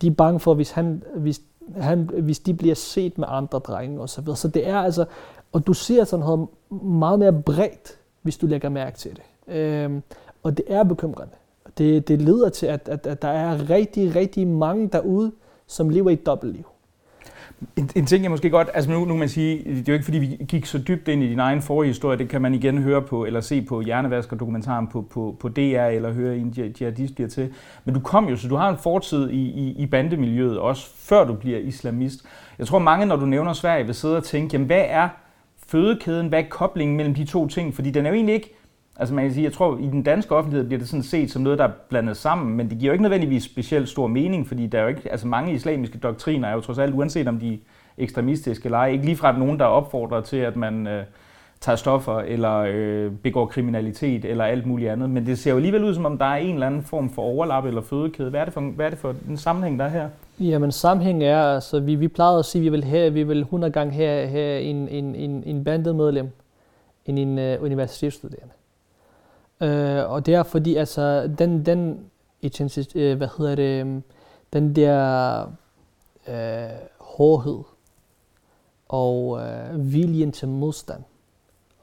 de er bange for, hvis, han, hvis, han, hvis de bliver set med andre drenge og så videre. Så det er altså, og du ser sådan noget meget mere bredt, hvis du lægger mærke til det. Øh, og det er bekymrende. Det, det leder til, at, at, at der er rigtig, rigtig mange derude, som lever et dobbeltliv. En, en ting, jeg måske godt, altså nu, nu kan man sige, det er jo ikke fordi, vi gik så dybt ind i din egen forhistorie, det kan man igen høre på, eller se på Hjernevasker-dokumentaren på, på, på DR, eller høre en jihadist bliver til. Men du kom jo, så du har en fortid i, i, i bandemiljøet, også før du bliver islamist. Jeg tror mange, når du nævner Sverige, vil sidde og tænke, jamen hvad er fødekæden, hvad er koblingen mellem de to ting? Fordi den er jo egentlig ikke, Altså man kan sige, jeg tror, i den danske offentlighed bliver det sådan set som noget, der er blandet sammen, men det giver jo ikke nødvendigvis specielt stor mening, fordi der er jo ikke, altså mange islamiske doktriner er jo trods alt, uanset om de er ekstremistiske eller ej, ikke ligefrem nogen, der opfordrer til, at man øh, tager stoffer eller øh, begår kriminalitet eller alt muligt andet. Men det ser jo alligevel ud, som om der er en eller anden form for overlap eller fødekæde. Hvad er det for, hvad er det for en sammenhæng, der er her? Jamen sammenhæng er, altså vi, vi plejede at sige, at vi vil, have, vi vil 100 gange have, have en, en, en, en bandemedlem end en uh, universitetsstuderende. Øh, og det er fordi, altså, den, den øh, hvad hedder det, øhm, den der øh, hårdhed og øh, viljen til modstand,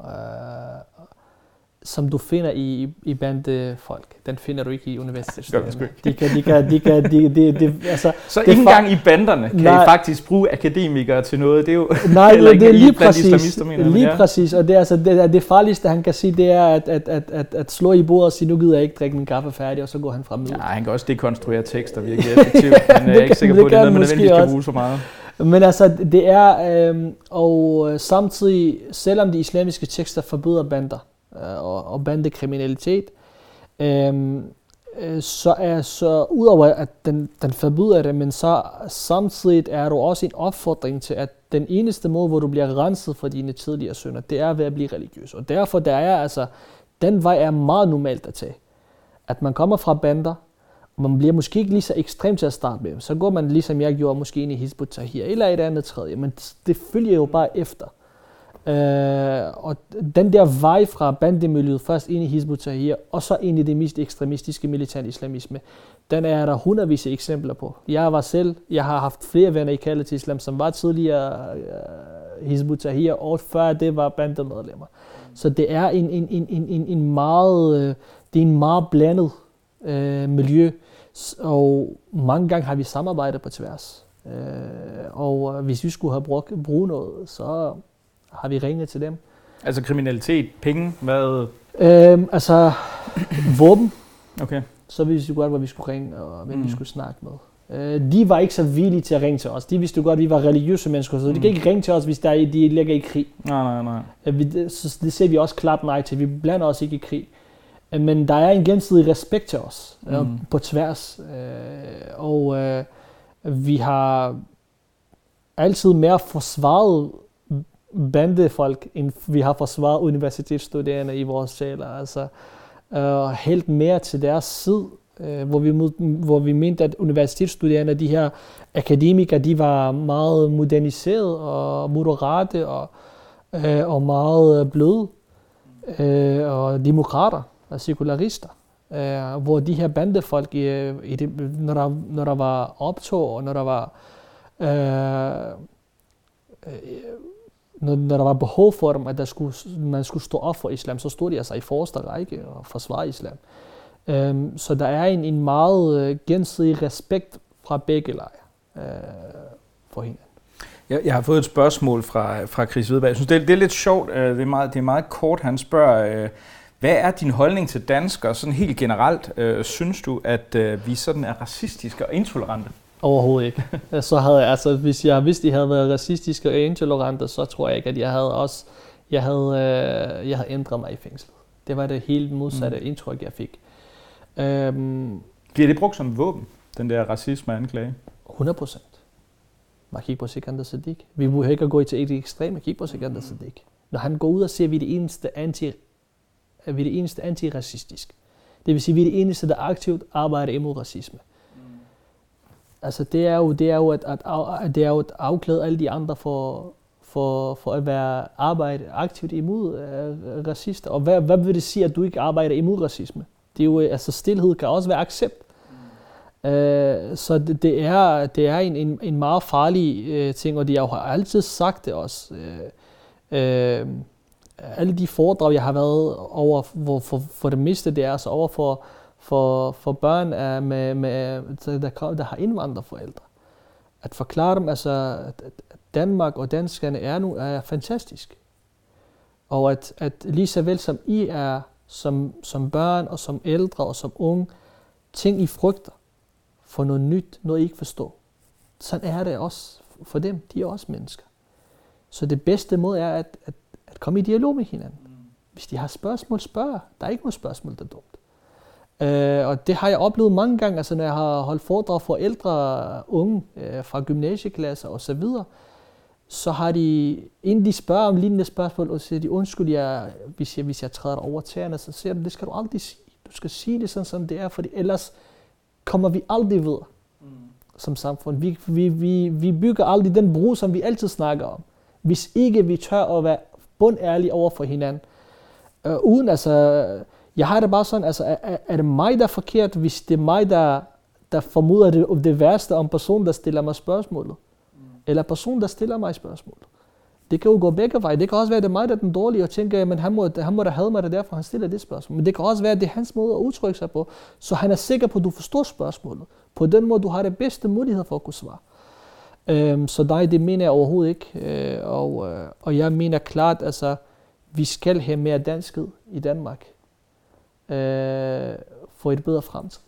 øh, som du finder i, i bandefolk, den finder du ikke i universitetsstuderende. de kan, de kan, de kan, de, de, de, altså, så ikke engang i banderne kan nej, I faktisk bruge akademikere til noget? Det er jo nej, det er lige præcis, mener, lige ja. præcis, og det, er, altså, det, det farligste han kan sige, det er at, at, at, at, at slå i bordet og sige, nu gider jeg ikke drikke min kaffe færdig, og så går han frem. Ja, han kan også dekonstruere tekster virkelig effektivt, men jeg er ikke sikker på, at det er noget, man nødvendigvis kan bruge så meget. Men altså, det er, øhm, og samtidig, selvom de islamiske tekster forbyder bander, øh, Øh, og, og bandekriminalitet, øhm, øh, så er så udover at den, den forbyder det, men så samtidig er du også en opfordring til, at den eneste måde, hvor du bliver renset for dine tidligere synder, det er ved at blive religiøs. Og derfor der er altså, den vej er meget normalt at tage. At man kommer fra bander, og man bliver måske ikke lige så ekstrem til at starte med. Så går man ligesom jeg gjorde, måske ind i Hizbut Tahir eller et andet tredje, men det følger jo bare efter. Øh, og den der vej fra bandemiljøet først ind i Hizb ut-Tahrir, og så ind i det mest ekstremistiske militant islamisme, den er der hundredvis af eksempler på. Jeg var selv, jeg har haft flere venner i kaldet til islam, som var tidligere øh, Hizb ut-Tahrir, og før det var bandemedlemmer. Så det er en, en, en, en, en meget, øh, det er en meget blandet øh, miljø, og mange gange har vi samarbejdet på tværs. Øh, og hvis vi skulle have brugt, brugt noget, så har vi ringet til dem. Altså kriminalitet, penge, hvad? Øhm, altså våben. Okay. Så vidste de godt, hvad vi skulle ringe og hvem mm. vi skulle snakke med. Øh, de var ikke så villige til at ringe til os. De vidste jo godt, at vi var religiøse mennesker, så de mm. kan ikke ringe til os, hvis der er, de ligger i krig. Nej, nej, nej. Øh, vi, så det ser vi også klart nej til. Vi blander os ikke i krig. Øh, men der er en gensidig respekt til os øh, mm. på tværs. Øh, og øh, vi har altid mere forsvaret bandefolk, end vi har forsvaret universitetsstuderende i vores saler. Altså, øh, uh, helt mere til deres side, uh, hvor, vi, hvor vi mente, at universitetsstuderende, de her akademikere, de var meget moderniseret og moderate og, uh, og meget bløde uh, og demokrater og sekularister. Uh, hvor de her bandefolk, i, i det, når, der, når der var optog, og når der var øh, øh, når der var behov for dem, at der skulle, man skulle stå op for islam, så stod de altså i forreste række og forsvarede islam. Øhm, så der er en, en meget øh, gensidig respekt fra begge lejre øh, for hinanden. Jeg, jeg har fået et spørgsmål fra, fra Chris Hvidberg. Jeg synes, det, det er lidt sjovt. Øh, det, er meget, det er meget kort. Han spørger, uh, hvad er din holdning til danskere sådan helt generelt? Øh, synes du, at øh, vi sådan er racistiske og intolerante? Overhovedet ikke. så havde jeg, altså, hvis jeg vidste, de havde været racistiske og intolerante, så tror jeg ikke, at jeg havde også, jeg havde, øh, jeg havde ændret mig i fængslet. Det var det helt modsatte mm. indtryk, jeg fik. Øhm, Bliver det brugt som våben, den der racisme anklage? 100 procent. Man kigger på Sikander Sadiq. Vi behøver ikke at gå til et ekstreme. Kig på Sikander Sadiq. Når han går ud og siger, at vi er det eneste, anti, vi er det eneste antiracistisk. Det vil sige, at vi er det eneste, der aktivt arbejder imod racisme. Altså det er jo, det er jo, at, at, at, det er jo at afklæde alle de andre for, for, for at være arbejde aktivt imod uh, racister. Og hvad, hvad vil det sige, at du ikke arbejder imod racisme? Det er jo, altså stillhed kan også være accept. Mm. Uh, så det, det, er, det er en, en, en meget farlig uh, ting, og de har jo altid sagt det også. Uh, uh, alle de foredrag, jeg har været over, hvor for, for det meste, det er altså over for for, for børn er med, med, der, der har indvandrerforældre. At forklare dem, altså, at Danmark og danskerne er nu er fantastisk. Og at, at lige så vel som I er som, som børn og som ældre og som unge, ting I frygter for noget nyt, noget I ikke forstår. Sådan er det også for dem. De er også mennesker. Så det bedste måde er at, at, at komme i dialog med hinanden. Hvis de har spørgsmål, spørg. Der er ikke noget spørgsmål, der er dumt. Øh, og det har jeg oplevet mange gange, altså når jeg har holdt foredrag for ældre unge øh, fra gymnasieklasser og så videre, så har de, inden de spørger om lignende spørgsmål, og siger de, undskyld, jeg, hvis, jeg, hvis jeg træder over tæerne, så siger de, det skal du aldrig sige. Du skal sige det sådan, som det er, for ellers kommer vi aldrig videre mm. som samfund. Vi, vi, vi, vi bygger aldrig den bro, som vi altid snakker om. Hvis ikke vi tør at være bundærlige over for hinanden. Øh, uden altså, jeg har det bare sådan, altså, er, er det mig, der er forkert, hvis det er mig, der, der formoder det, det værste om personen, der stiller mig spørgsmålet? Mm. Eller personen, der stiller mig spørgsmålet? Det kan jo gå begge veje. Det kan også være, at det er mig, der er den dårlige, og tænker, at han må, han må da have mig, det derfor han stiller det spørgsmål. Men det kan også være, at det er hans måde at udtrykke sig på, så han er sikker på, at du forstår spørgsmålet. På den måde, du har det bedste mulighed for at kunne svare. Øhm, så nej, det mener jeg overhovedet ikke. Øh, og, øh, og jeg mener klart, altså, vi skal have mere danskhed i Danmark øh, for et bedre fremtid.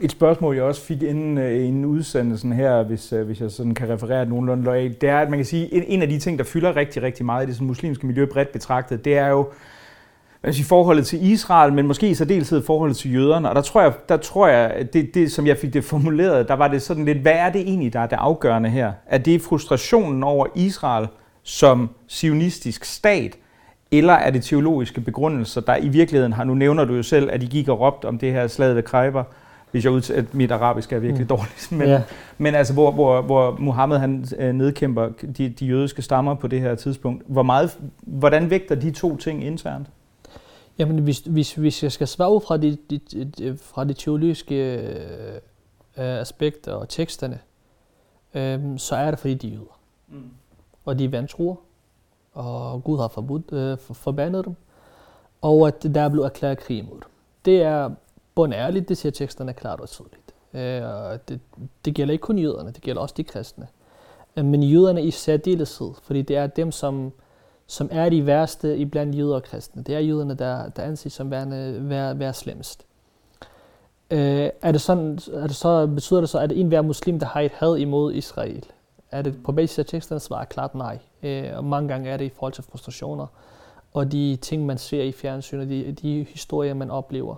Et spørgsmål, jeg også fik inden, øh, inden udsendelsen her, hvis, øh, hvis jeg sådan kan referere nogenlunde lojalt, det er, at man kan sige, en, en af de ting, der fylder rigtig, rigtig meget i det sådan, muslimske miljø bredt betragtet, det er jo altså, forholdet til Israel, men måske i særdeleshed forholdet til jøderne. Og der tror jeg, der tror jeg det, det, som jeg fik det formuleret, der var det sådan lidt, hvad er det egentlig, der er det afgørende her? Er det frustrationen over Israel som sionistisk stat, eller er det teologiske begrundelser, der i virkeligheden har, nu nævner du jo selv, at de gik og råbte om det her slag ved Kreiber, hvis jeg ud at mit arabisk er virkelig mm. dårligt. Men, ja. men altså, hvor, hvor, hvor Mohammed han øh, nedkæmper de, de jødiske stammer på det her tidspunkt. Hvor meget, hvordan vægter de to ting internt? Jamen, hvis, hvis, hvis jeg skal svare ud fra de, de, de, fra de teologiske øh, aspekter og teksterne, øh, så er det fordi de er jøder. Mm. Og de er vantruer, og Gud har forbudt, øh, forbandet dem, og at der er blevet erklæret krig mod dem. Det er ærligt, det siger teksterne klart og tydeligt. Øh, det, det gælder ikke kun jøderne, det gælder også de kristne. Øh, men jøderne i særdeleshed, fordi det er dem, som, som er de værste i blandt jøder og kristne. Det er jøderne, der, der anses som værende, vær, vær slemmest. Øh, er det sådan, er det så, betyder det så, at en hver muslim, der har et had imod Israel? Er det på basis af teksterne svarer klart nej. Øh, og mange gange er det i forhold til frustrationer og de ting, man ser i fjernsynet, de, de historier, man oplever.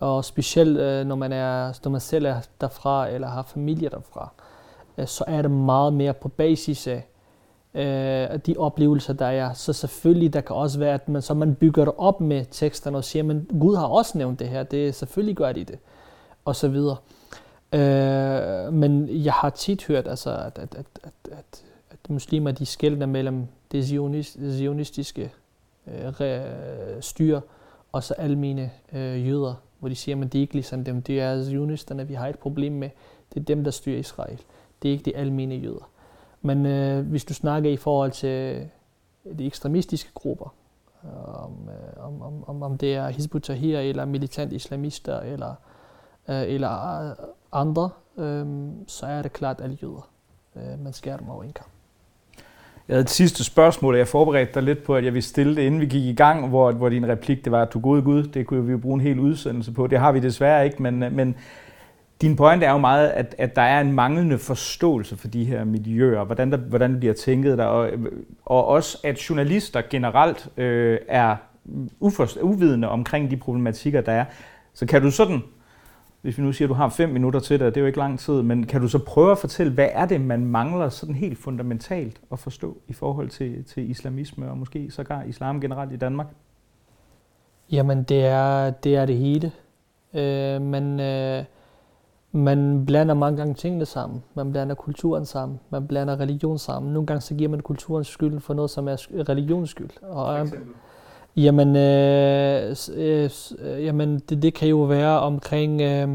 Og specielt øh, når, man er, når man selv er derfra, eller har familie derfra, øh, så er det meget mere på basis af øh, de oplevelser, der er. Så selvfølgelig, der kan også være, at man, så man bygger det op med teksterne og siger, men Gud har også nævnt det her, det selvfølgelig gør de det, og så videre. Øh, men jeg har tit hørt, altså, at, at, at, at, at muslimer de skældner mellem det zionist, zionistiske øh, styre og så almene øh, jøder, hvor de siger, at det er ikke ligesom dem, det er zionisterne, vi har et problem med. Det er dem, der styrer Israel. Det er ikke de almene jøder. Men øh, hvis du snakker i forhold til øh, de ekstremistiske grupper, øh, om, om, om, om, om det er Hizbut Tahrir eller militant islamister eller, øh, eller andre, øh, så er det klart alle jøder. Øh, man skærer dem over en kamp. Jeg havde et sidste spørgsmål, og jeg forberedte dig lidt på, at jeg ville stille det, inden vi gik i gang, hvor, hvor din replik det var, at du gode Gud, det kunne vi jo bruge en hel udsendelse på. Det har vi desværre ikke, men, men din pointe er jo meget, at, at der er en manglende forståelse for de her miljøer, hvordan, der, hvordan det bliver tænket der, og, og også at journalister generelt øh, er uforst, uvidende omkring de problematikker, der er. Så kan du sådan hvis vi nu siger, at du har fem minutter til det, det er jo ikke lang tid, men kan du så prøve at fortælle, hvad er det, man mangler sådan helt fundamentalt at forstå i forhold til, til islamisme og måske sågar islam generelt i Danmark? Jamen, det er det, er det hele. Øh, man, øh, man blander mange gange tingene sammen. Man blander kulturen sammen. Man blander religion sammen. Nogle gange så giver man kulturens skyld for noget, som er religions skyld. Og, Jamen, øh, øh, øh, jamen det, det kan jo være omkring, øh,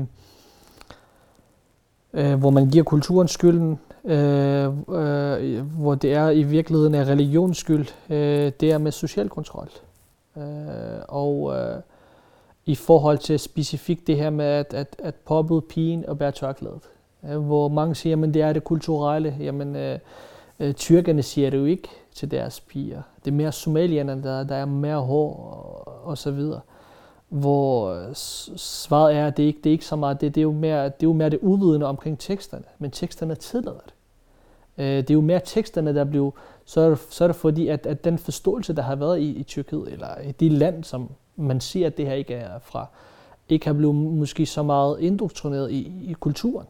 øh, hvor man giver kulturen skylden, øh, øh, hvor det er i virkeligheden er religions skyld, øh, det er med social kontrol. Øh, og øh, i forhold til specifikt det her med at, at, at påbyde pigen og bære tørklædet. Øh, hvor mange siger, at det er det kulturelle. Jamen, øh, øh, tyrkerne siger det jo ikke til deres piger. Det er mere somalierne, der, der er mere hår og, og så videre. Hvor øh, svaret er, at det ikke det er ikke så meget, det, det, er jo mere, det er jo mere det uvidende omkring teksterne, men teksterne tillader det. Øh, det er jo mere teksterne, der bliver, så er det, så er det fordi, at, at den forståelse, der har været i, i Tyrkiet, eller i de land, som man siger, at det her ikke er fra, ikke har blevet måske så meget indoktrineret i, i kulturen.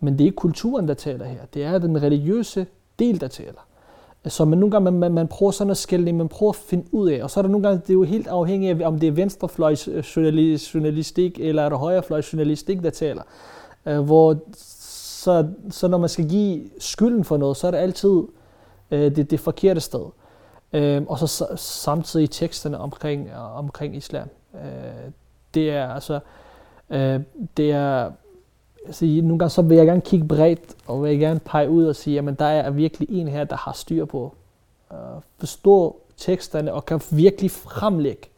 Men det er ikke kulturen, der taler her. Det er den religiøse del, der taler. Så man nogle gange, man, man prøver sådan at skælde, man prøver at finde ud af, og så er der nogle gange, det er jo helt afhængigt af, om det er venstrefløjs journalistik, eller er det højrefløjs journalistik, der taler. Øh, hvor så, så når man skal give skylden for noget, så er det altid øh, det, det forkerte sted. Øh, og så samtidig teksterne omkring, omkring islam. Øh, det er altså, øh, det er, så nogle gange så vil jeg gerne kigge bredt, og vil jeg gerne pege ud og sige, at der er virkelig en her, der har styr på, øh, forstå teksterne og kan virkelig fremlægge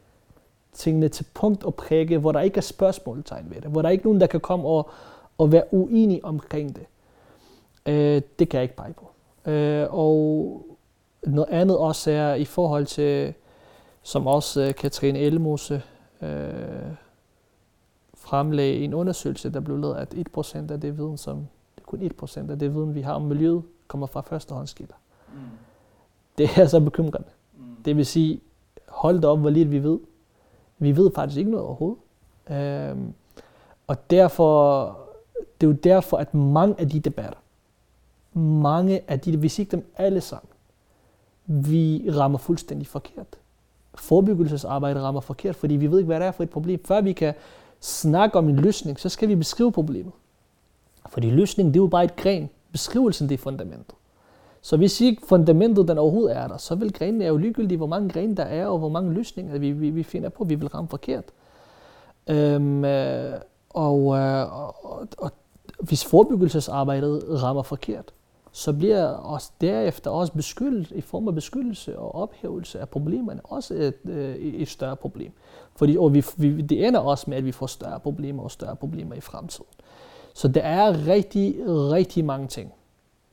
tingene til punkt og prikke, hvor der ikke er spørgsmålstegn ved det, hvor der er ikke nogen, der kan komme og, og være uenige omkring det. Øh, det kan jeg ikke pege på. Øh, og noget andet også er i forhold til, som også øh, uh, Katrine Elmose øh, fremlagde en undersøgelse, der blev lavet, at 1% af det viden, som det kun 1% af det viden, vi har om miljøet, kommer fra førstehåndskilder. Mm. Det er så bekymrende. Mm. Det vil sige, hold da op, hvor lidt vi ved. Vi ved faktisk ikke noget overhovedet. Øhm, og derfor, det er jo derfor, at mange af de debatter, mange af de, hvis ikke dem alle sammen, vi rammer fuldstændig forkert. Forebyggelsesarbejde rammer forkert, fordi vi ved ikke, hvad det er for et problem. Før vi kan snakke om en løsning, så skal vi beskrive problemet. Fordi løsningen, det er jo bare et gren. Beskrivelsen, det er fundamentet. Så hvis ikke fundamentet den overhovedet er der, så vil grenene er jo ligegyldige, hvor mange grene der er, og hvor mange løsninger vi, vi, vi finder på, vi vil ramme forkert. Øhm, øh, og, øh, og, og hvis forebyggelsesarbejdet rammer forkert, så bliver også derefter også beskyldt i form af beskyttelse og ophævelse af problemerne også et, øh, et større problem. Fordi og vi, vi, det ender også med, at vi får større problemer og større problemer i fremtiden. Så der er rigtig, rigtig mange ting.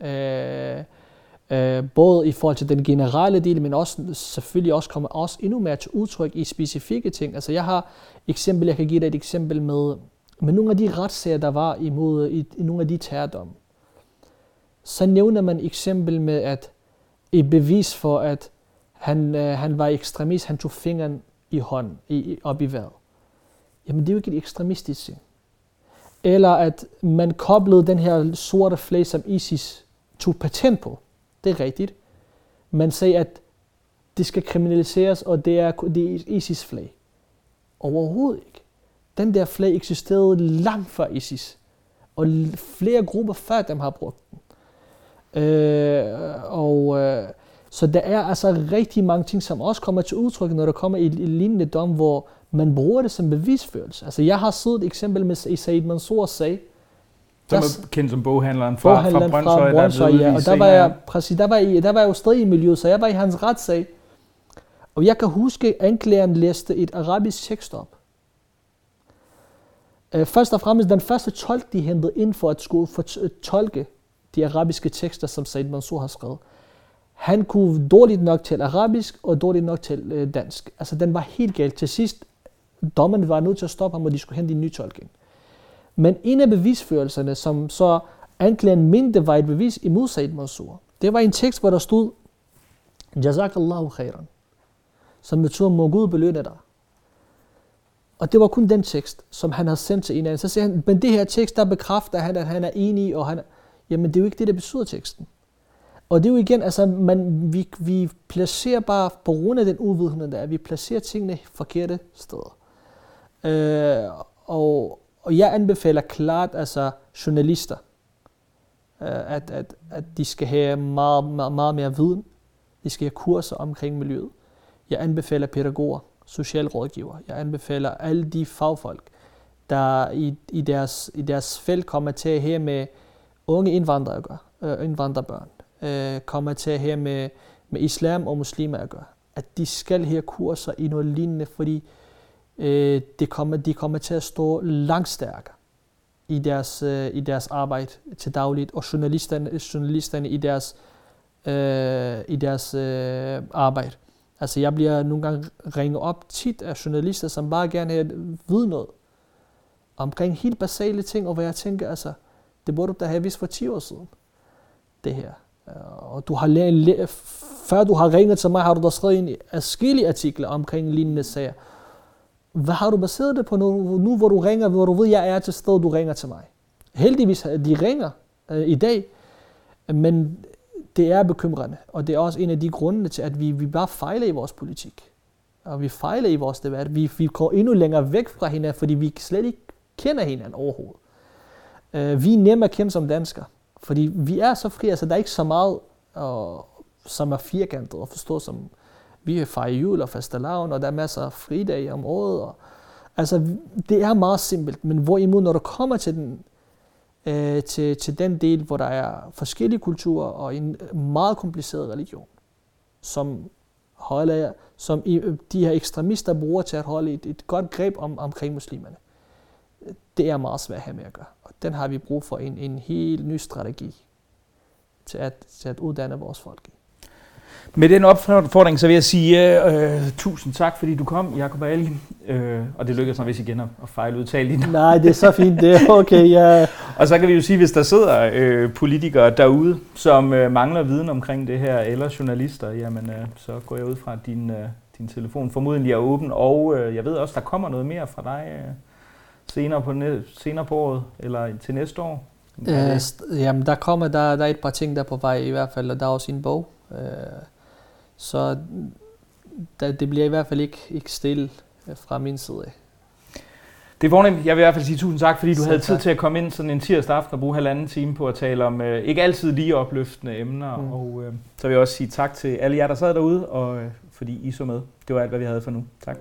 Øh, øh, både i forhold til den generelle del, men også selvfølgelig også kommer også endnu mere til udtryk i specifikke ting. Altså jeg har eksempel, jeg kan give dig et eksempel med, med nogle af de retssager, der var imod i, i nogle af de terrordomme så nævner man eksempel med, at et bevis for, at han, øh, han var ekstremist, han tog fingeren i hånden, i, op i vejret. Jamen det er jo ikke et ekstremistisk ting. Eller at man koblede den her sorte flag, som ISIS tog patent på. Det er rigtigt. Man sagde, at det skal kriminaliseres, og det er, det er ISIS flag. Overhovedet ikke. Den der flag eksisterede langt før ISIS. Og flere grupper før dem har brugt den. Øh, og øh, så der er altså rigtig mange ting, som også kommer til udtryk, når der kommer i et lignende dom, hvor man bruger det som bevisførelse. Altså jeg har siddet et eksempel med Said Mansour sag, som er kendt som boghandleren fra, boghandleren fra Brøndshøj, fra Brøndshøj der ja. Og der var, jeg, præcis, der, var jeg, der var jeg jo stadig i miljøet, så jeg var i hans retssag. Og jeg kan huske, at anklageren læste et arabisk tekst op. Øh, først og fremmest den første tolk, de hentede ind for at skulle tolke de arabiske tekster, som Said Mansour har skrevet. Han kunne dårligt nok til arabisk og dårligt nok til øh, dansk. Altså den var helt galt. Til sidst, dommerne var nødt til at stoppe ham, og de skulle hente en ny tolkning. Men en af bevisførelserne, som så anklageren mente var et bevis imod Said Mansour, det var en tekst, hvor der stod, Jazakallahu khairan, som betyder, må Gud belønne dig. Og det var kun den tekst, som han havde sendt til en anden. Så siger han, men det her tekst, der bekræfter han, at han er enig, og han, Jamen, det er jo ikke det, der betyder teksten. Og det er jo igen, altså, man, vi, vi placerer bare, på grund af den uvidenhed, der er, vi placerer tingene forkerte steder. Øh, og, og jeg anbefaler klart, altså, journalister, øh, at, at, at de skal have meget, meget, meget mere viden. De skal have kurser omkring miljøet. Jeg anbefaler pædagoger, socialrådgiver. Jeg anbefaler alle de fagfolk, der i, i, deres, i deres felt kommer til at have med unge indvandrere at gøre, øh, indvandrerbørn, øh, kommer til at have med, med islam og muslimer at gøre. At de skal her kurser i noget lignende, fordi øh, det kommer, de kommer til at stå langt stærkere i deres, øh, i deres arbejde til dagligt, og journalisterne, journalisterne i deres, øh, i deres øh, arbejde. Altså jeg bliver nogle gange ringet op tit af journalister, som bare gerne vil vide noget omkring helt basale ting, og hvad jeg tænker, altså, det burde du da have vist for 10 år siden. Det her. Øh, og du har lært, før du har ringet til mig, har du da skrevet en afskillige artikler omkring lignende sager. Hvad har du baseret det på nu, nu hvor du ringer, hvor du ved, jeg er til stede, du ringer til mig? Heldigvis, de ringer øh, i dag, men det er bekymrende, og det er også en af de grunde til, at vi, vi bare fejler i vores politik. Og vi fejler i vores debat. Vi, vi går endnu længere væk fra hinanden, fordi vi slet ikke kender hinanden overhovedet. Øh, vi er nemme at kende som danskere, fordi vi er så fri, altså der er ikke så meget, og, som er firkantet og forstå som vi fejrer jul og fastelavn, og der er masser af fridage om året. Og, altså, det er meget simpelt, men hvorimod, når du kommer til den, øh, til, til den del, hvor der er forskellige kulturer og en meget kompliceret religion, som holder, som de her ekstremister bruger til at holde et, et godt greb om, omkring muslimerne. Det er meget svært at have med at gøre. Og den har vi brug for en, en helt ny strategi til at, til at uddanne vores folk i. Med den opfordring, så vil jeg sige uh, tusind tak, fordi du kom, Jacob Ali. Uh, og det lykkedes mig vist igen at, at fejludtale din Nej, det er så fint, det er okay. Ja. og så kan vi jo sige, hvis der sidder uh, politikere derude, som uh, mangler viden omkring det her, eller journalister, jamen uh, så går jeg ud fra, at din, uh, din telefon formodentlig er åben. Og uh, jeg ved også, der kommer noget mere fra dig uh, senere, på, senere på året, eller til næste år. Øh, jamen, der kommer der, der er et par ting, der er på vej i hvert fald, og der er også en bog. Øh, så der, det bliver i hvert fald ikke, ikke stille øh, fra min side af. Det er fornemt. Jeg vil i hvert fald sige tusind tak, fordi du havde tid til at komme ind sådan en tirsdag aften og bruge halvanden time på at tale om øh, ikke altid lige opløftende emner. Mm. Og øh, så vil jeg også sige tak til alle jer, der sad derude, og øh, fordi I så med. Det var alt, hvad vi havde for nu. Tak.